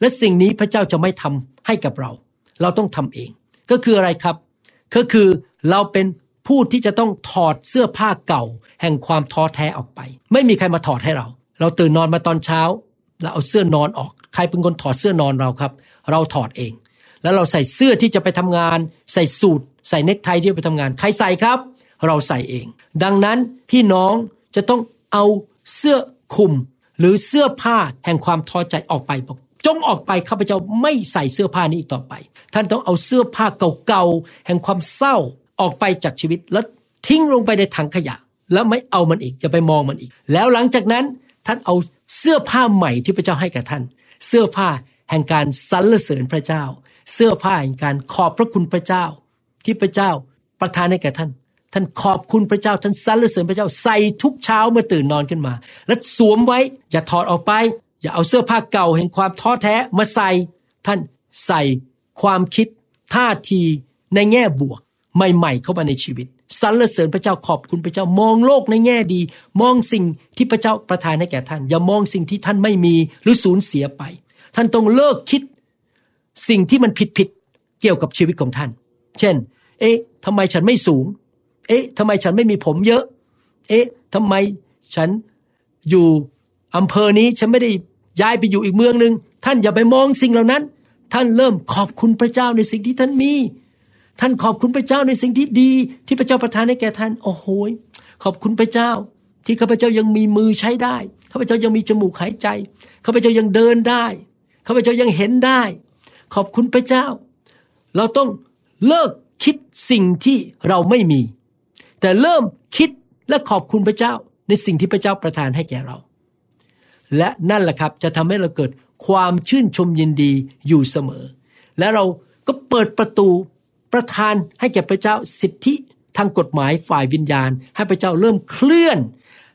และสิ่งนี้พระเจ้าจะไม่ทำให้กับเรา เราต้องทำเอง ก็คืออะไรครับ ก็คือเราเป็นผู้ที่จะต้องถอดเสื้อผ้าเก่า แห่งความท้อแท้ออกไป ไม่มีใครมาถอดให้เรา เราตื่นนอนมาตอนเช้าเราเอาเสื้อนอนออก ใครเป็นคนถอดเสื้อนอนเราครับ เราถอดเอง แล้วเราใส่เสื้อที่จะไปทำงาน ใส่สูทใส่เนคไทที่จะไปทำงาน ใครใส่ครับ เราใส่เอง ดังนั้นพี่น้องจะต้องเอาเสื้อคลุม หรือเสื้อผ้าแห่งความท้อใจออกไปบอกจงออกไปข้าพเจ้าไม่ใส่เสื้อผ้านี้อีกต่อไป ท่านต้องเอาเสื้อผ้าเก่าๆแห่งความเศร้าออกไปจากชีวิตแล้วทิ้งลงไปในถังขยะ แล้วไม่เอามันอีกจะไปมองมันอีก แล้วหลังจากนั้น ท่านเอาเสื้อผ้าใหม่ที่พระเจ้าให้กับท่าน เสื้อผ้าแห่งการสรรเสริญพระเจ้า เสื้อผ้าแห่งการขอบพระคุณพระเจ้า ที่พระเจ้าประทานให้แก่ท่าน ท่านขอบคุณพระเจ้า ท่านสรรเสริญพระเจ้าใส่ทุกเช้าเมื่อตื่นนอนขึ้นมา และสวมไว้อย่าถอดออกไป อย่าเอาเสื้อผ้าเก่าแห่งความท้อแท้มาใส่ ท่านใส่ความคิดท่าทีในแง่บวกใหม่ๆเข้ามาในชีวิต สรรเสริญพระเจ้าขอบคุณพระเจ้ามองโลกในแง่ดี มองสิ่งที่พระเจ้าประทานให้แก่ท่าน อย่ามองสิ่งที่ท่านไม่มีหรือสูญเสียไป ท่านต้องเลิกคิดสิ่งที่มันผิดผิดเกี่ยวกับชีวิตของท่าน เช่น เอ๊ะทำไมฉันไม่สูง เอ๊ะทำไมฉันไม่มีผมเยอะ เอ๊ะทำไมฉันอยู่อำเภอนี้ฉันไม่ได้ย้ายไปอยู่อีกเมืองหนึ่งท่านอย่าไปมองสิ่งเหล่านั้น ท่านเริ่มขอบคุณพระเจ้าในสิ่งที่ท่านมี ท่านขอบคุณพระเจ้าในสิ่งที่ดี ที่พระเจ้าประทานให้แก่ท่าน โอ้โหขอบคุณพระเจ้า ที่ข้าพเจ้ายังมีมือใช้ได้ข้าพเจ้ายังมีจมูกหายใจข้าพเจ้ายังเดินได้ข้าพเจ้ายังเห็นได้ ขอบคุณพระเจ้า เราต้องเลิกคิดสิ่งที่เราไม่มี แต่เริ่มคิดและขอบคุณพระเจ้าในสิ่งที่พระเจ้าประทานให้แก่เรา และนั่นแหละครับจะทำให้เราเกิดความชื่นชมยินดีอยู่เสมอ และเราก็เปิดประตู ประทานให้แก่พระเจ้าสิทธิทางกฎหมายฝ่ายวิญญาณ ให้พระเจ้าเริ่มเคลื่อน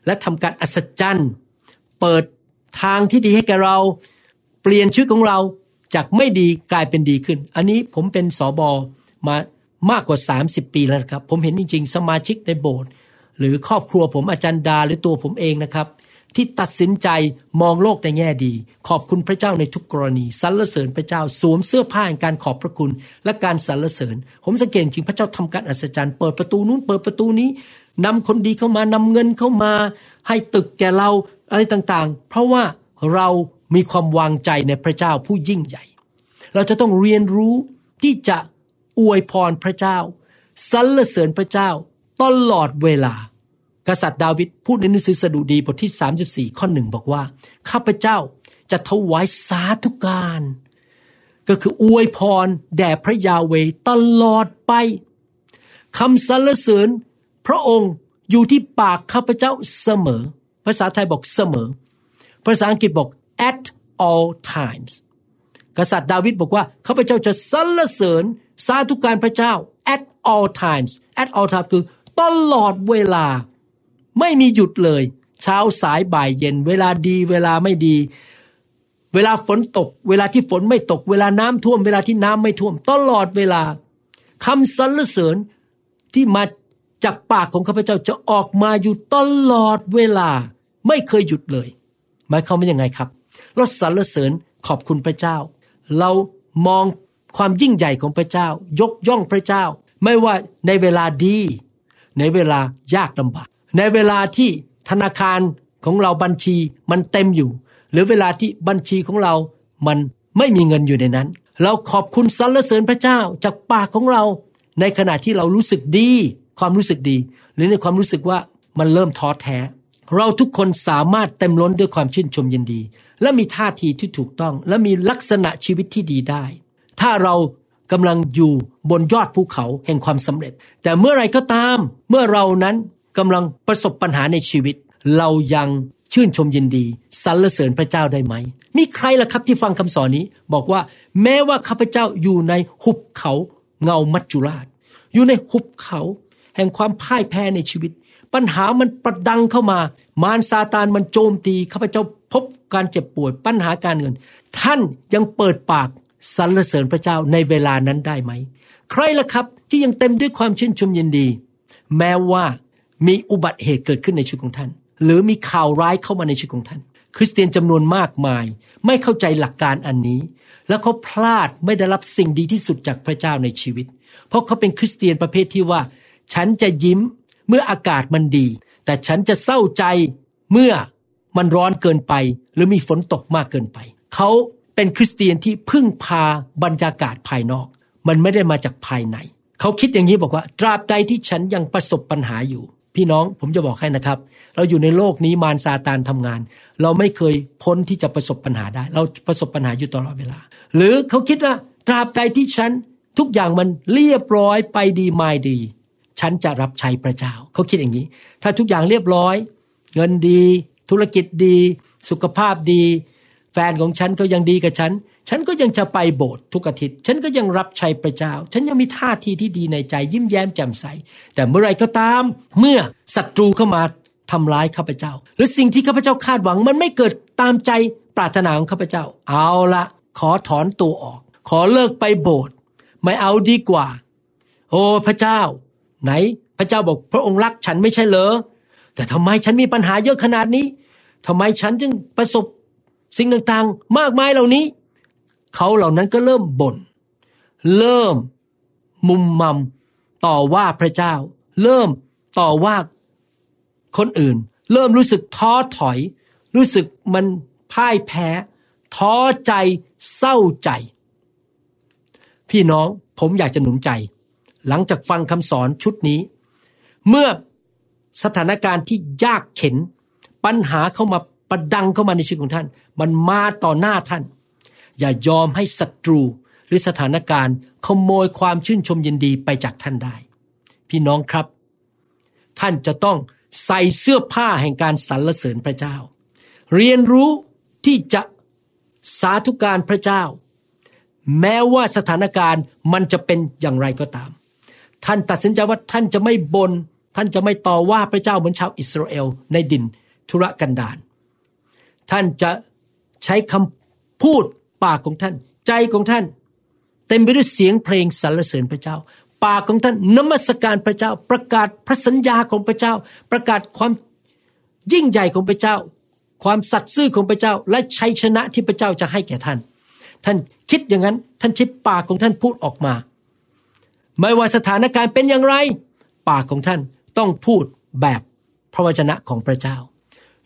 และทำการอัศจรรย์ เปิดทางที่ดีให้แก่เรา เปลี่ยนชีวิตของเราจากไม่ดีกลายเป็นดีขึ้น อันนี้ผมเป็นสอบอมามากกว่า 30 ปีแล้วครับ ผมเห็นจริง ๆ สมาชิกในโบสถ์หรือครอบครัวผมอาจารย์ดาหรือตัวผมเองนะครับ ที่ตัดสินใจมองโลกในแง่ดี ขอบคุณพระเจ้าในทุกกรณีสรรเสริญพระเจ้าสวมเสื้อผ้าแห่งการขอบพระคุณ และการสรรเสริญ ผมสังเกตจริงพระเจ้าทำการอัศจรรย์เปิดประตูนู้นเปิดประตูนี้นำคนดีเข้ามานำเงินเข้ามา ให้ตึกแก่เราอะไรต่างๆ เพราะว่าเรามีความวางใจในพระเจ้าผู้ยิ่งใหญ่ เราจะต้องเรียนรู้ที่จะอวยพรพระเจ้าสรรเสริญพระเจ้าตลอดเวลา กษัตริย์ดาวิดพูดในหนังสือสดุดีบทที่ 34 ข้อหนึ่งบอกว่า ข้าพเจ้าจะถวายสาธุการ ก็คืออวยพรแด่พระยาเวตลอดไปคำสรรเสริญพระองค์อยู่ที่ปากข้าพเจ้าเสมอ ภาษาไทยบอกเสมอ ภาษาอังกฤษบอก at all times กษัตริย์ดาวิดบอกว่าข้าพเจ้าจะสรรเสริญสาธุการพระเจ้า at all times at all times คือตลอดเวลา ไม่มีหยุดเลย เช้าสายบ่ายเย็น เวลาดีเวลาไม่ดี เวลาฝนตก เวลาที่ฝนไม่ตก เวลาน้ำท่วม เวลาที่น้ำไม่ท่วม ตลอดเวลาคำสรรเสริญที่มาจากปากของข้าพเจ้าจะออกมาอยู่ตลอดเวลา ไม่เคยหยุดเลย หมายความว่ายังไงครับ เราสรรเสริญขอบคุณพระเจ้า เรามองความยิ่งใหญ่ของพระเจ้า ยกย่องพระเจ้า ไม่ว่าในเวลาดี ในเวลายากลำบาก ในเวลาที่ธนาคารของเราบัญชีมันเต็มอยู่ หรือเวลาที่บัญชีของเรามันไม่มีเงินอยู่ในนั้น เราขอบคุณสรรเสริญพระเจ้าจากปากของเรา ในขณะที่เรารู้สึกดี ความรู้สึกดี หรือในความรู้สึกว่ามันเริ่มท้อแท้ เราทุกคนสามารถเต็มล้นด้วยความชื่นชมยินดี และมีท่าทีที่ถูกต้อง และมีลักษณะชีวิตที่ดีได้ ถ้าเรากำลังอยู่บนยอดภูเขาแห่งความสำเร็จ แต่เมื่อไรก็ตาม เมื่อเรานั้น กำลังประสบปัญหาในชีวิต เรายังชื่นชมยินดีสรรเสริญพระเจ้าได้ไหม มีใครล่ะครับที่ฟังคำสอนนี้ บอกว่า แม้ว่าข้าพเจ้าอยู่ในหุบเขาเงามัจจุราช อยู่ในหุบเขา แห่งความพ่ายแพ้ในชีวิต ปัญหามันประดังเข้ามา มารซาตานมันโจมตีข้าพเจ้าพบการเจ็บป่วยปัญหาการเงิน ท่านยังเปิดปากสรรเสริญพระเจ้าในเวลานั้นได้ไหม ใครล่ะครับที่ยังเต็มด้วยความชื่นชมยินดี แม้ว่า มีอุบัติเหตุเกิดขึ้นในชีวิตของท่าน หรือมีข่าวร้ายเข้ามาในชีวิตของท่าน คริสเตียนจำนวนมากมาย ไม่เข้าใจหลักการอันนี้ แล้วเขาพลาดไม่ได้รับสิ่งดีที่สุดจากพระเจ้าในชีวิต เพราะเขาเป็นคริสเตียนประเภทที่ว่า ฉันจะยิ้มเมื่ออากาศมันดี แต่ฉันจะเศร้าใจเมื่อมันร้อนเกินไป หรือมีฝนตกมากเกินไป เขาเป็นคริสเตียนที่พึ่งพาบรรยากาศภายนอก มันไม่ได้มาจากภายใน เขาคิดอย่างนี้บอกว่า ตราบใดที่ฉันยังประสบปัญหาอยู่ พี่น้องผมจะบอกให้นะครับ เราอยู่ในโลกนี้มารซาตานทำงาน เราไม่เคยพ้นที่จะประสบปัญหาได้ เราประสบปัญหาอยู่ตลอดเวลา หรือเขาคิดว่าตราบใดที่ฉันทุกอย่างมันเรียบร้อยไปดีไมาดี ฉันจะรับใช้พระเจ้า เขาคิดอย่างนี้ ถ้าทุกอย่างเรียบร้อย เงินดี ธุรกิจดี สุขภาพดี แฟนของฉันก็ยังดีกับฉัน ฉันก็ยังจะไปโบสถ์ทุกอาทิตย์ ฉันก็ยังรับใช้พระเจ้า ฉันยังมีท่าทีที่ดีในใจยิ้มแย้มแจ่มใส แต่เมื่อไรก็ตาม เมื่อศัตรูเข้ามาทำร้ายข้าพเจ้า หรือสิ่งที่ข้าพเจ้าคาดหวังมันไม่เกิดตามใจปรารถนาของข้าพเจ้า เอาละขอถอนตัวออก ขอเลิกไปโบสถ์ไม่เอาดีกว่า โอ้พระเจ้า ไหน พระเจ้าบอกพระองค์รักฉันไม่ใช่เหรอแต่ทำไมฉันมีปัญหาเยอะขนาดนี้ทำไมฉันจึงประสบสิ่งต่างๆ มากมายเหล่านี้ เขาเหล่านั้นก็เริ่มบน่น เริ่มมุมมำต่อว่าพระเจ้า เริ่มต่อว่าคนอื่น เริ่มรู้สึกท้อถอย รู้สึกมันพ่ายแพ้ ท้อใจเศร้าใจ พี่น้องผมอยากจะหนุนใจ หลังจากฟังคำสอนชุดนี้ เมื่อสถานการณ์ที่ยากเข็น ปัญหาเข้ามาประดังเข้ามาในชีวิตของท่าน มันมาต่อหน้าท่าน อย่ายอมให้ศัตรูหรือสถานการณ์ ขโมยความชื่นชมยินดีไปจากท่านได้ พี่น้องครับ ท่านจะต้องใส่เสื้อผ้าแห่งการสรรเสริญพระเจ้า เรียนรู้ที่จะสาธุการพระเจ้า แม้ว่าสถานการณ์มันจะเป็นอย่างไรก็ตาม ท่านตัดสินใจว่าท่านจะไม่บนท่านจะไม่ต่อว่าพระเจ้าเหมือนชาวอิสราเอลในดินธุรกันดารท่านจะใช้คำพูด ปากของท่าน ใจของท่าน เต็มไปด้วยเสียงเพลงสรรเสริญพระเจ้า ปากของท่านนมัสการพระเจ้า ประกาศพระสัญญาของพระเจ้า ประกาศความยิ่งใหญ่ของพระเจ้า ความสัตย์ซื่อของพระเจ้า และชัยชนะที่พระเจ้าจะให้แก่ท่าน ท่านคิดอย่างนั้นท่านใช้ปากของท่านพูดออกมา ไม่ว่าสถานการณ์เป็นอย่างไร ปากของท่านต้องพูดแบบพระวจนะของพระเจ้า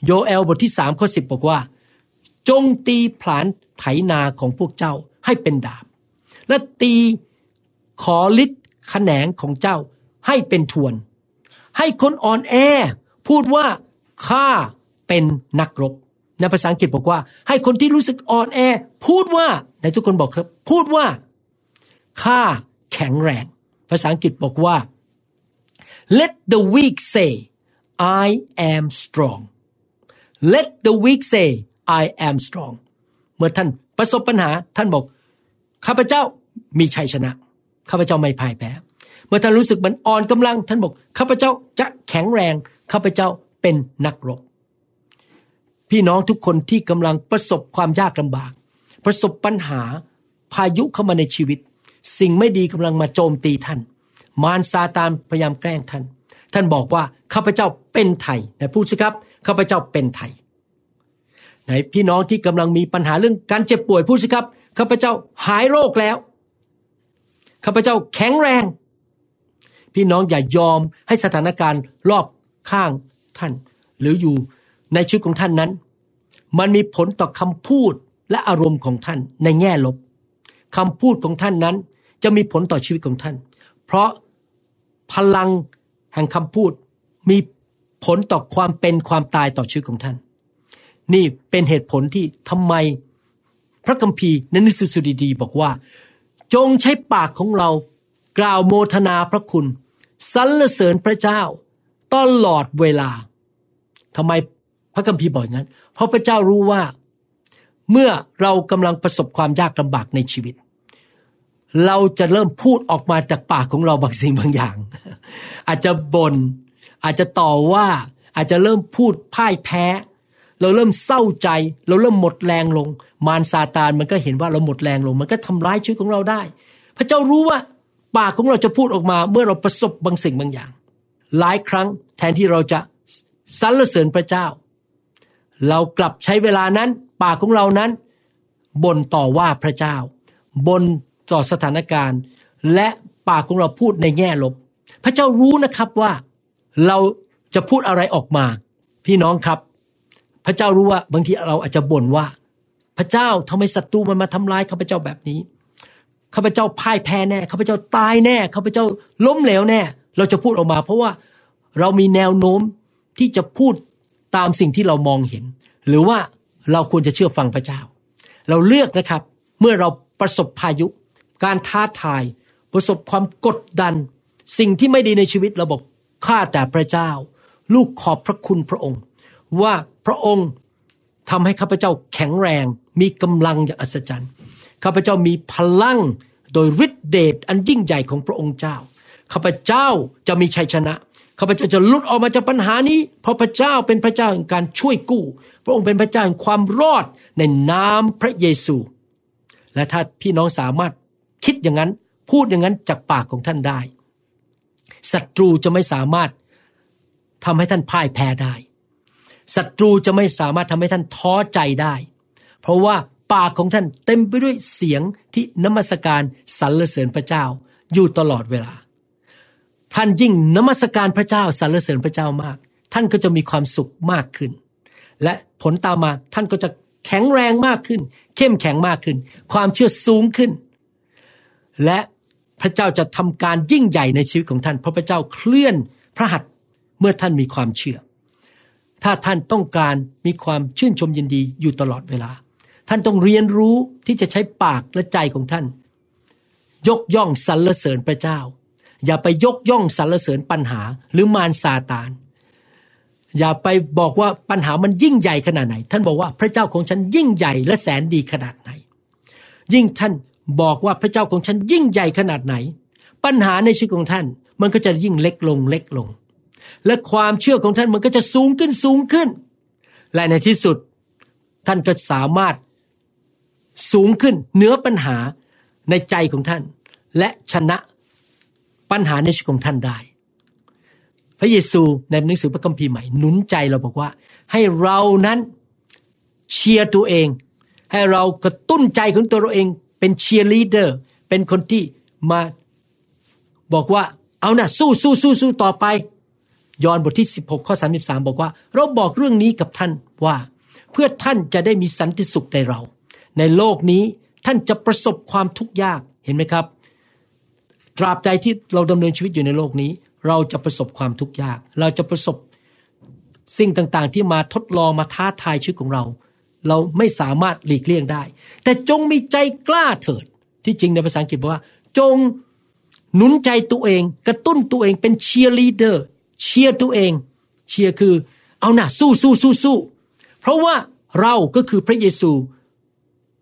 โยเอลบทที่สามข้อสิบบอกว่า จงตีผลานไถนาของพวกเจ้าให้เป็นดาบ และตีขอฤทธิ์แขนงของเจ้าให้เป็นทวน ให้คนอ่อนแอ พูดว่าข้าเป็นนักรบในภาษาอังกฤษบอกว่า ให้คนที่รู้สึกอ่อนแอ พูดว่าในทุกคนบอกครับ พูดว่าข้าแข็งแรง ภาษาอังกฤษบอกว่า let the weak say I am strong let the weak say I am strong เมื่อท่านประสบปัญหาท่านบอกข้าพเจ้ามีชัยชนะข้าพเจ้าไม่พ่ายแพ้เมื่อท่านรู้สึกมันอ่อนกำลัง ท่านบอกข้าพเจ้าจะแข็งแรงข้าพเจ้าเป็นนักรบ พี่น้องทุกคนที่กำลังประสบความยากลำบาก ประสบปัญหาพายุเข้ามาในชีวิต สิ่งไม่ดีกำลังมาโจมตีท่าน มารซาตานพยายามแกล้งท่าน ท่านบอกว่าข้าพเจ้าเป็นไทยแต่พูดสิครับข้าพเจ้าเป็นไทย ไหนพี่น้องที่กำลังมีปัญหาเรื่องการเจ็บป่วยพูดสิครับข้าพเจ้าหายโรคแล้วข้าพเจ้าแข็งแรง พี่น้องอย่ายอมให้สถานการณ์รอบข้างท่าน หรืออยู่ในชีวิตของท่านนั้น มันมีผลต่อคำพูดและอารมณ์ของท่านในแง่ลบคำพูดของท่านนั้น จะมีผลต่อชีวิตของท่าน เพราะพลังแห่งคำพูดมีผลต่อความเป็นความตายต่อชีวิตของท่าน นี่เป็นเหตุผลที่ทำไม พระคัมภีร์ในนิสสุดีดีบอกว่าจจงใช้ปากของเรา กล่าวโมทนาพระคุณสรรเสริญพระเจ้าตลอดเวลาทำไมพระคัมภีร์บอกงั้น เพราะพระเจ้ารู้ว่า เมื่อเรากำลังประสบความยากลำบากในชีวิต เราจะเริ่มพูดออกมาจากปากของเราบางสิ่งบางอย่าง อาจจะบน่นอาจจะต่อว่าอาจจะเริ่มพูดพ่ายแพ้ เราเริ่มเศร้าใจ เราเริ่มหมดแรงลง มารซาตานมันก็เห็นว่าเราหมดแรงลง มันก็ทำร้ายชีวิตของเราได้ พระเจ้ารู้ว่าปากของเราจะพูดออกมาเมื่อเราประสบบางสิ่งบางอย่าง หลายครั้งแทนที่เราจะสรรเสริญพระเจ้า เรากลับใช้เวลานั้น ปากของเรานั้นบ่นต่อว่าพระเจ้าบ่นต่อสถานการณ์ และปากของเราพูดในแง่ลบ พระเจ้ารู้นะครับว่าเราจะพูดอะไรออกมา พี่น้องครับ พระเจ้ารู้ว่าบางทีเราอาจจะบ่นว่า พระเจ้าทำไมศัตรูมันมาทำร้ายข้าพเจ้าแบบนี้ข้าพเจ้าพ่ายแพ้แน่ข้าพเจ้าตายแน่ข้าพเจ้าล้มเหลวแน่ เราจะพูดออกมา เพราะว่าเรามีแนวโน้มที่จะพูดตามสิ่งที่เรามองเห็น หรือว่าเราควรจะเชื่อฟังพระเจ้า เราเลือกนะครับ เมื่อเราประสบพายุ การท้าทาย ประสบความกดดัน สิ่งที่ไม่ดีในชีวิตเราบอกข้าแต่พระเจ้า ลูกขอบพระคุณพระองค์ ว่า พระองค์ทำให้ข้าพเจ้าแข็งแรง มีกำลังอย่างอัศจรรย์ข้าพเจ้ามีพลังโดยฤทธิเดชอันยิ่งใหญ่ของพระองค์เจ้าข้าพเจ้าจะมีชัยชนะข้าพเจ้าจะลุดออกมาจากปัญหานี้ เพราะพระเจ้าเป็นพระเจ้าแห่งการช่วยกู้ พระองค์เป็นพระเจ้าแห่งความรอดในนามพระเยซู และถ้าพี่น้องสามารถคิดอย่างนั้น พูดอย่างนั้นจากปากของท่านได้ศัตรูจะไม่สามารถทำให้ท่านพ่ายแพ้ได้ ศัตรูจะไม่สามารถทำให้ท่านท้อใจได้ เพราะว่าปากของท่านเต็มไปด้วยเสียงที่นมัสการสรรเสริญพระเจ้าอยู่ตลอดเวลา ท่านยิ่งนมัสการพระเจ้าสรรเสริญพระเจ้ามาก ท่านก็จะมีความสุขมากขึ้น และผลตามมาท่านก็จะแข็งแรงมากขึ้น เข้มแข็งมากขึ้น ความเชื่อสูงขึ้น และพระเจ้าจะทำการยิ่งใหญ่ในชีวิตของท่าน เพราะพระเจ้าเคลื่อนพระหัตถ์เมื่อท่านมีความเชื่อ ถ้าท่านต้องการมีความชื่นชมยินดีอยู่ตลอดเวลา ท่านต้องเรียนรู้ที่จะใช้ปากและใจของท่าน ยกย่องสรรเสริญพระเจ้า อย่าไปยกย่องสรรเสริญปัญหาหรือมารซาตาน อย่าไปบอกว่าปัญหามันยิ่งใหญ่ขนาดไหน ท่านบอกว่าพระเจ้าของฉันยิ่งใหญ่และแสนดีขนาดไหน ยิ่งท่านบอกว่าพระเจ้าของฉันยิ่งใหญ่ขนาดไหน ปัญหาในชีวิตของท่านมันก็จะยิ่งเล็กลงเล็กลง และความเชื่อของท่านมันก็จะสูงขึ้นสูงขึ้น และในที่สุดท่านก็สามารถสูงขึ้นเหนือปัญหาในใจของท่าน และชนะปัญหาในชีวิตของท่านได้ พระเยซูในหนังสือพระคัมภีร์ใหม่หนุนใจเราบอกว่า ให้เรานั้นเชียร์ตัวเอง ให้เรากระตุ้นใจของตัวเราเอง เป็นเชียร์ลีดเดอร์เป็นคนที่มาบอกว่าเอานะสู้สู้สู้สู้ต่อไป ยอห์นบทที่ 16 ข้อ 33 บอกว่า เราบอกเรื่องนี้กับท่านว่า เพื่อท่านจะได้มีสันติสุขในเรา ในโลกนี้ท่านจะประสบความทุกข์ยากเห็นไหมครับ ตราบใดที่เราดำเนินชีวิตอยู่ในโลกนี้ เราจะประสบความทุกข์ยาก เราจะประสบสิ่งต่างๆ ที่มาทดลองมาท้าทายชีวิตของเรา เราไม่สามารถหลีกเลี่ยงได้ แต่จงมีใจกล้าเถิด ที่จริงในภาษาอังกฤษบอกว่า จงหนุนใจตัวเอง กระตุ้นตัวเองเป็นเชียร์ลีเดอร์ เชียร์ตัวเอง เชียร์คือเอาหน่ะสู้สู้สู้สู้เพราะว่าเราก็คือพระเยซู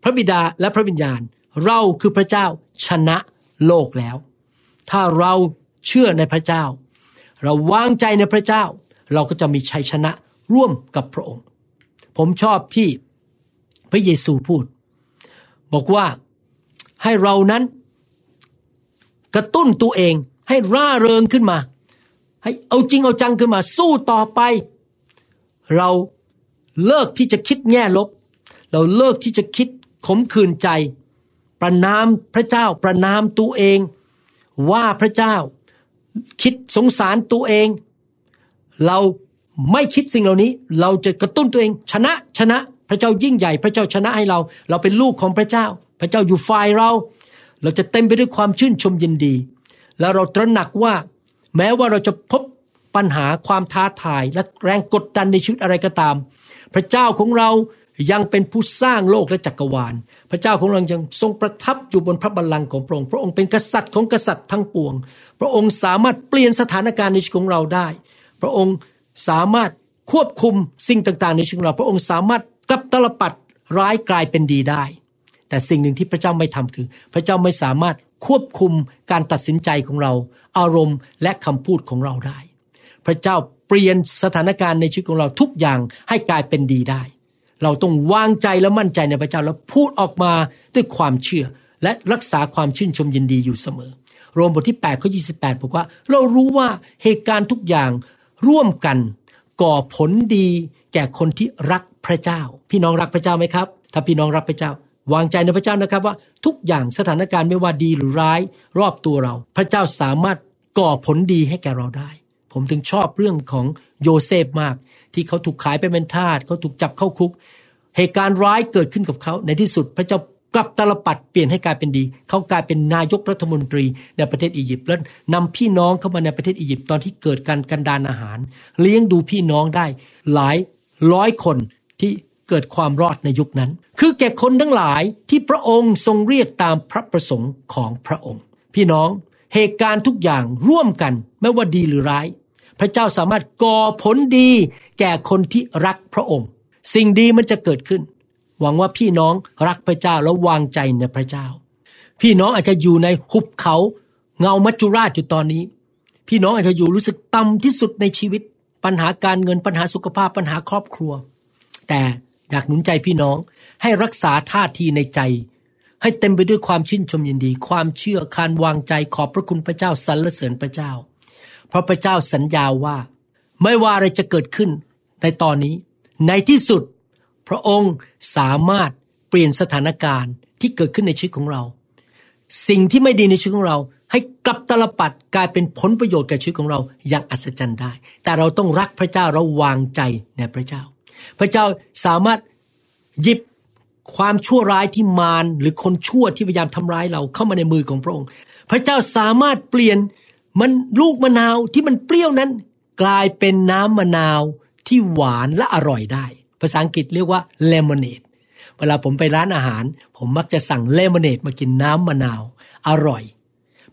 พระบิดาและพระวิญญาณ เราคือพระเจ้าชนะโลกแล้ว ถ้าเราเชื่อในพระเจ้า เราวางใจในพระเจ้า เราก็จะมีชัยชนะร่วมกับพระองค์ ผมชอบที่พระเยซูพูด บอกว่าให้เรานั้น กระตุ้นตัวเองให้ร่าเริงขึ้นมา ให้เอาจริงเอาจังขึ้นมาสู้ต่อไป เราเลิกที่จะคิดแง่ลบ เราเลิกที่จะคิดขมขื่นใจ ประนามพระเจ้าประนามตัวเอง ว่าพระเจ้าคิดสงสารตัวเอง เราไม่คิดสิ่งเหล่านี้ เราจะกระตุ้นตัวเอง ชนะชนะพระเจ้ายิ่งใหญ่ พระเจ้าชนะให้เรา เราเป็นลูกของพระเจ้า พระเจ้าอยู่ฝ่ายเรา เราจะเต็มไปด้วยความชื่นชมยินดี แล้วเราตระหนักว่า แม้ว่าเราจะพบปัญหาความท้าทายและแรงกดดันในชีวิตอะไรก็ตาม พระเจ้าของเรายังเป็นผู้สร้างโลกและจักรวาล พระเจ้าของเรายังทรงประทับอยู่บนพระบัลลังก์ของพระองค์ พระองค์เป็นกษัตริย์ของกษัตริย์ทั้งปวง พระองค์สามารถเปลี่ยนสถานการณ์ในชีวิตของเราได้ พระองค์สามารถควบคุมสิ่งต่างๆ ในชีวิตของเรา พระองค์สามารถกลับตลปัดร้ายกลายเป็นดีได้ แต่สิ่งหนึ่งที่พระเจ้าไม่ทำคือ พระเจ้าไม่สามารถ ควบคุมการตัดสินใจของเรา อารมณ์และคำพูดของเราได้ พระเจ้าเปลี่ยนสถานการณ์ในชีวิตของเราทุกอย่างให้กลายเป็นดีได้ เราต้องวางใจและมั่นใจในพระเจ้าแล้วพูดออกมาด้วยความเชื่อ และรักษาความชื่นชมยินดีอยู่เสมอ โรมบทที่8ข้อ28บอกว่า เรารู้ว่าเหตุการณ์ทุกอย่างร่วมกันก่อผลดีแก่คนที่รักพระเจ้า พี่น้องรักพระเจ้าไหมครับ ถ้าพี่น้องรักพระเจ้า วางใจในพระเจ้านะครับว่าทุกอย่างสถานการณ์ไม่ว่าดีหรือร้าย รอบตัวเรา พระเจ้าสามารถก่อผลดีให้แก่เราได้ ผมถึงชอบเรื่องของโยเซฟมาก ที่เขาถูกขายไปเป็นทาสเขาถูกจับเข้าคุก เหตุการณ์ร้ายเกิดขึ้นกับเขาในที่สุดพระเจ้ากลับตลปัดเปลี่ยนให้กลายเป็นดี เขากลายเป็นนายกรัฐมนตรีในประเทศอียิปต์แล้วนำพี่น้องเข้ามาในประเทศอียิปต์ตอนที่เกิดการกันดานอาหาร เลี้ยงดูพี่น้องได้หลายร้อยคนที่ เกิดความรอดในยุคนั้น คือแก่คนทั้งหลายที่พระองค์ทรงเรียกตามพระประสงค์ของพระองค์ พี่น้องเหตุการณ์ทุกอย่างร่วมกันไม่ว่าดีหรือร้าย พระเจ้าสามารถก่อผลดี แก่คนที่รักพระองค์ สิ่งดีมันจะเกิดขึ้น หวังว่าพี่น้องรักพระเจ้าและวางใจในพระเจ้า พี่น้องอาจจะอยู่ในหุบเขา เงามัจจุราชอยู่ตอนนี้ พี่น้องอาจจะอยู่รู้สึกต่ำที่สุดในชีวิต ปัญหาการเงินปัญหาสุขภาพปัญหาครอบครัว แต่ อยากหนุนใจพี่น้อง ให้รักษาท่าทีในใจ ให้เต็มไปด้วยความชื่นชมยินดี ความเชื่อการวางใจขอบพระคุณพระเจ้าสรรเสริญพระเจ้า เพราะพระเจ้าสัญญาว่า ไม่ว่าอะไรจะเกิดขึ้นในตอนนี้ ในที่สุด พระองค์สามารถเปลี่ยนสถานการณ์ที่เกิดขึ้นในชีวิตของเรา สิ่งที่ไม่ดีในชีวิตของเรา ให้กลับตลปัดกลายเป็นผลประโยชน์แกับชีวิตของเราอย่างอัศจรรย์ได้ แต่เราต้องรักพระเจ้าเราวางใจในพระเจ้า พระเจ้าสามารถหยิบความชั่วร้ายที่มารหรือคนชั่วที่พยายามทำร้ายเราเข้ามาในมือของพระองค์ พระเจ้าสามารถเปลี่ยนมันลูกมะนาวที่มันเปรี้ยวนั้น กลายเป็นน้ำมะนาวที่หวานและอร่อยได้ ภาษาอังกฤษเรียกว่าเลมอนเนดเวลาผมไปร้านอาหาร ผมมักจะสั่งเลมอนเนดมากินน้ำมะนาว อร่อย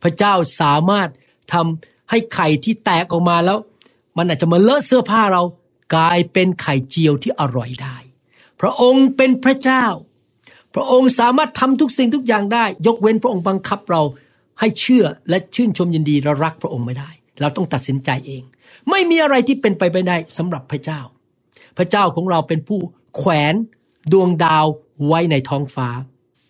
พระเจ้าสามารถทำให้ไข่ที่แตกออกมาแล้ว มันอาจจะมาเลอะเสื้อผ้าเรา กลายเป็นไข่เจียวที่อร่อยได้ พระองค์เป็นพระเจ้า พระองค์สามารถทำทุกสิ่งทุกอย่างได้ ยกเว้นพระองค์บังคับเราให้เชื่อและชื่นชมยินดีเรารักพระองค์ไม่ได้ เราต้องตัดสินใจเอง ไม่มีอะไรที่เป็นไปไม่ได้สำหรับพระเจ้า พระเจ้าของเราเป็นผู้แขวนดวงดาวไว้ในท้องฟ้า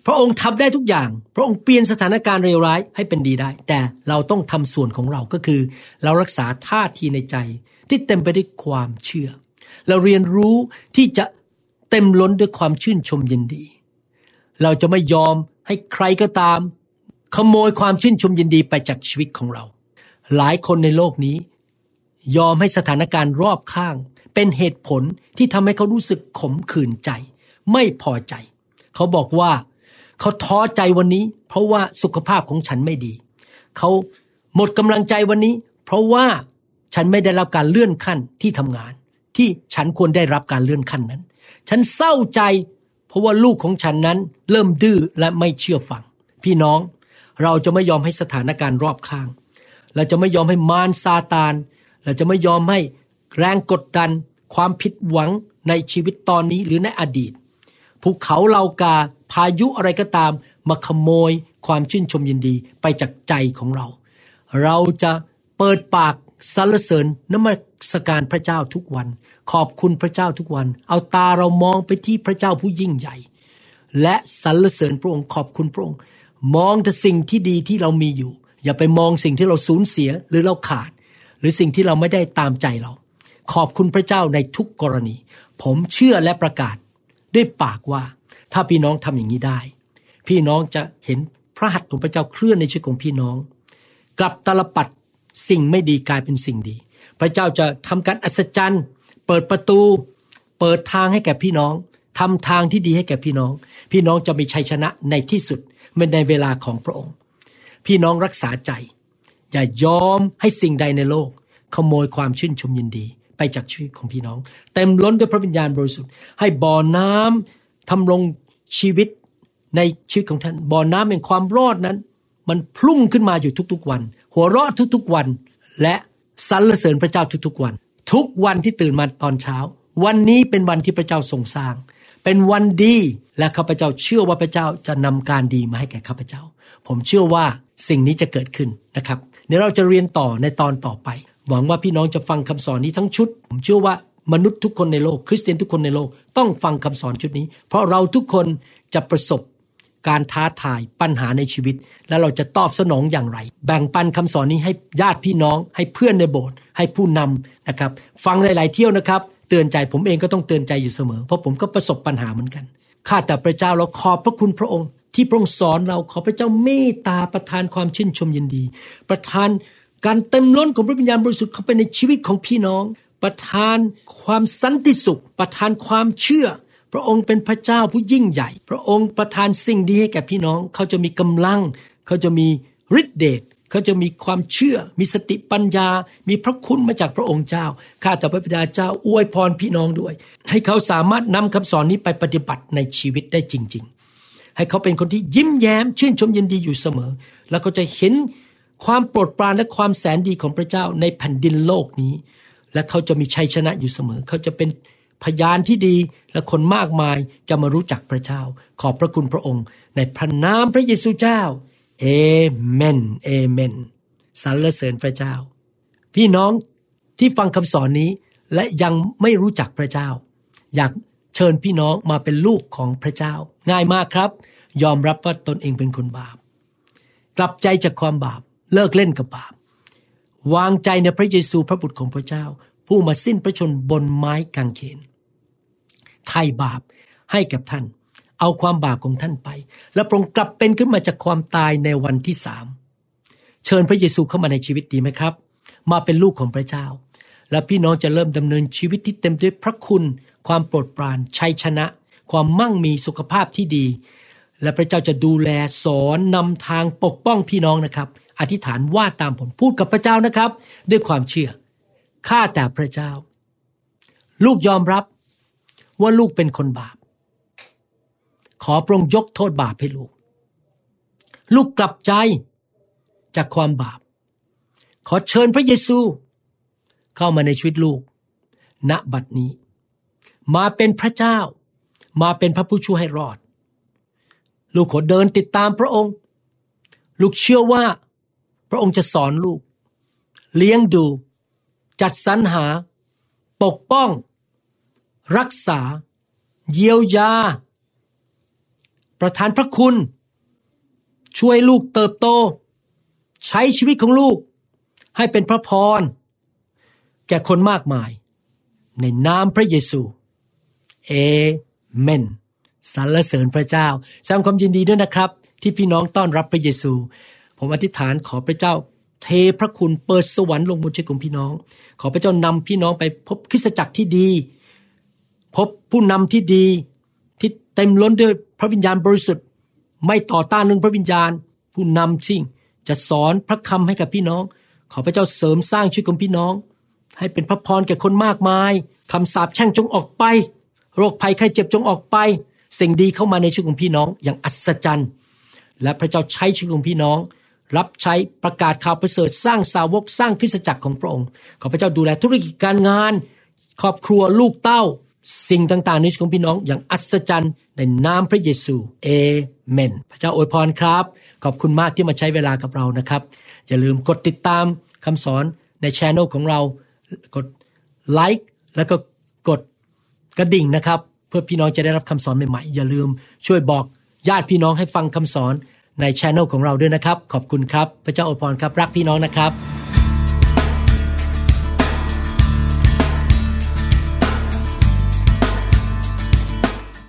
พระองค์ทำได้ทุกอย่าง พระองค์เปลี่ยนสถานการณ์เลวร้ายให้เป็นดีได้ แต่เราต้องทำส่วนของเราก็คือ เรารักษาท่าทีในใจ ที่เต็มไปด้วยความเชื่อ เราเรียนรู้ที่จะเต็มล้นด้วยความชื่นชมยินดี เราจะไม่ยอมให้ใครก็ตาม ขโมยความชื่นชมยินดีไปจากชีวิตของเรา หลายคนในโลกนี้ ยอมให้สถานการณ์รอบข้าง เป็นเหตุผลที่ทำให้เขารู้สึกขมขื่นใจ ไม่พอใจ เขาบอกว่าเขาท้อใจวันนี้ เพราะว่าสุขภาพของฉันไม่ดี เขาหมดกำลังใจวันนี้ เพราะว่า ฉันไม่ได้รับการเลื่อนขั้นที่ทำงาน ที่ฉันควรได้รับการเลื่อนขั้นนั้น ฉันเศร้าใจเพราะว่าลูกของฉันนั้นเริ่มดื้อและไม่เชื่อฟัง พี่น้องเราจะไม่ยอมให้สถานการณ์รอบข้าง เราจะไม่ยอมให้มารซาตาน เราจะไม่ยอมให้แรงกดดัน ความผิดหวังในชีวิตตอนนี้หรือในอดีต ภูเขาเหล่ากาพายุอะไรก็ตาม มาขโมยความชื่นชมยินดีไปจากใจของเรา เราจะเปิดปาก สรรเสริญนมัสการพระเจ้าทุกวัน ขอบคุณพระเจ้าทุกวัน เอาตาเรามองไปที่พระเจ้าผู้ยิ่งใหญ่ และสรรเสริญพระองค์ขอบคุณพระองค์ มองแต่สิ่งที่ดีที่เรามีอยู่ อย่าไปมองสิ่งที่เราสูญเสียหรือเราขาด หรือสิ่งที่เราไม่ได้ตามใจเรา ขอบคุณพระเจ้าในทุกกรณี ผมเชื่อและประกาศ ด้วยปากว่า ถ้าพี่น้องทำอย่างนี้ได้ พี่น้องจะเห็นพระหัตถ์ของพระเจ้าเคลื่อนในชีวิตของพี่น้อง กลับตลปัด สิ่งไม่ดีกลายเป็นสิ่งดี พระเจ้าจะทำการอัศจรรย์ เปิดประตู เปิดทางให้แก่พี่น้องทำทางที่ดีให้แก่พี่น้อง พี่น้องจะมีชัยชนะในที่สุดเป็นในเวลาของพระองค์ พี่น้องรักษาใจ อย่ายอมให้สิ่งใดในโลก ขโมยความชื่นชมยินดี ไปจากชีวิตของพี่น้อง เต็มล้นด้วยพระวิญญาณบริสุทธิ์ให้บ่อน้ำทำลงชีวิตในชีวิตของท่านบ่อน้ำแห่งความรอดนั้น มันพุ่งขึ้นมาอยู่ทุกๆวัน หัวเราะทุกๆวัน และสรรเสริญพระเจ้าทุกๆวัน ทุกวันที่ตื่นมาตอนเช้า วันนี้เป็นวันที่พระเจ้าทรงสร้าง เป็นวันดีและข้าพเจ้าเชื่อว่าพระเจ้าจะนำการดีมาให้แก่ข้าพเจ้า ผมเชื่อว่าสิ่งนี้จะเกิดขึ้นนะครับเดี๋ยวเราจะเรียนต่อในตอนต่อไป หวังว่าพี่น้องจะฟังคำสอนนี้ทั้งชุด ผมเชื่อว่ามนุษย์ทุกคนในโลก คริสเตียนทุกคนในโลกต้องฟังคำสอนชุดนี้ เพราะเราทุกคนจะประสบ การท้าทายปัญหาในชีวิต และเราจะตอบสนองอย่างไร แบ่งปันคำสอนนี้ให้ญาติพี่น้อง ให้เพื่อนในโบสถ์ให้ผู้นำนะครับ ฟังหลาย ๆ เที่ยวนะครับ เตือนใจผมเองก็ต้องเตือนใจอยู่เสมอ เพราะผมก็ประสบปัญหาเหมือนกันข้าแต่พระเจ้าเราขอบพระคุณพระองค์ ที่พระองค์สอนเราขอพระเจ้าเมตตาประทานความชื่นชมยินดี ประทานการเต็มล้นของพระวิญญาณบริสุทธิ์เข้าไปในชีวิตของพี่น้อง ประทานความสันติสุข ประทานความเชื่อ พระองค์เป็นพระเจ้าผู้ยิ่งใหญ่ พระองค์ประทานสิ่งดีให้แก่พี่น้อง เขาจะมีกำลัง เขาจะมีฤทธิเดชเขาจะมีความเชื่อ มีสติปัญญา มีพระคุณมาจากพระองค์เจ้า ข้าแต่พระบิดาเจ้าอวยพรพี่น้องด้วย ให้เขาสามารถนำคำสอนนี้ไปปฏิบัติในชีวิตได้จริง ๆ ให้เขาเป็นคนที่ยิ้มแย้ม ชื่นชมยินดีอยู่เสมอ แล้วก็จะเห็นความโปรดปรานและความแสนดีของพระเจ้าในแผ่นดินโลกนี้ และเขาจะมีชัยชนะอยู่เสมอ เขาจะเป็น พยานที่ดีและคนมากมายจะมารู้จักพระเจ้า ขอบพระคุณพระองค์ ในพระนามพระเยซูเจ้าเอเมนเอเมนสรรเสริญพระเจ้า พี่น้องที่ฟังคำสอนนี้และยังไม่รู้จักพระเจ้า อยากเชิญพี่น้องมาเป็นลูกของพระเจ้า ง่ายมากครับ ยอมรับว่าตนเองเป็นคนบาป กลับใจจากความบาปเลิกเล่นกับบาป วางใจในพระเยซูพระบุตรของพระเจ้า ผู้มาสิ้นพระชนบนไม้กางเขน ไถ่บาปให้กับท่าน เอาความบาปของท่านไป และปรงกลับเป็นขึ้นมาจากความตายในวันที่สามเชิญพระเยซูเข้ามาในชีวิตดีไหมครับ มาเป็นลูกของพระเจ้า และพี่น้องจะเริ่มดำเนินชีวิตที่เต็มด้วยพระคุณ ความโปรดปรานชัยชนะ ความมั่งมีสุขภาพที่ดี และพระเจ้าจะดูแลสอนนำทางปกป้องพี่น้องนะครับ อธิษฐานว่าตามผมพูดกับพระเจ้านะครับ ด้วยความเชื่อข้าแต่พระเจ้า ลูกยอมรับ ว่าลูกเป็นคนบาป ขอพระองค์ยกโทษบาปให้ลูก ลูกกลับใจจากความบาป ขอเชิญพระเยซู เข้ามาในชีวิตลูก ณบัดนี้ มาเป็นพระเจ้า มาเป็นพระผู้ช่วยให้รอด ลูกขอเดินติดตามพระองค์ ลูกเชื่อว่า พระองค์จะสอนลูก เลี้ยงดู จัดสรรหา ปกป้อง รักษา เยียวยา ประทานพระคุณ ช่วยลูกเติบโต ใช้ชีวิตของลูก ให้เป็นพระพร แก่คนมากมาย ในนามพระเยซูเอเมนสรรเสริญพระเจ้าแสดงความยินดีด้วยนะครับ ที่พี่น้องต้อนรับพระเยซู ผมอธิษฐานขอพระเจ้า เทพระคุณเปิดสวรรค์ลงบนชีวิตของพี่น้อง ขอพระเจ้านำพี่น้องไปพบคริสตจักรที่ดี พบผู้นำที่ดีที่เต็มล้นด้วยพระวิญญาณบริสุทธิ์ ไม่ต่อต้านเรื่องพระวิญญาณ ผู้นำสิ่งจะสอนพระคำให้กับพี่น้อง ขอพระเจ้าเสริมสร้างชีวิตของพี่น้อง ให้เป็นพระพรแก่คนมากมายคำสาปแช่งจงออกไป โรคภัยไข้เจ็บจงออกไป สิ่งดีเข้ามาในชีวิตของพี่น้องอย่างอัศจรรย์ และพระเจ้าใช้ชีวิตของพี่น้อง รับใช้ประกาศข่าวประเสริฐสร้างสาวกสร้างคริสตจักรของพระองค์ ขอพระเจ้าดูแลธุรกิจการงาน ครอบครัวลูกเต้า สิ่งต่างๆในชีวิตของพี่น้องอย่างอัศจรรย์ในนามพระเยซูเอเมน พระเจ้าอวยพรครับ ขอบคุณมากที่มาใช้เวลากับเรานะครับ อย่าลืมกดติดตามคำสอนในช anel ของเรา กดไลค์แล้วก็กดกระดิ่งนะครับ เพื่อพี่น้องจะได้รับคำสอนใหม่ๆ อย่าลืมช่วยบอกญาติพี่น้องให้ฟังคำสอนในช anel ของเราด้วยนะครับ ขอบคุณครับ พระเจ้าอวยพรครับ รักพี่น้องนะครับ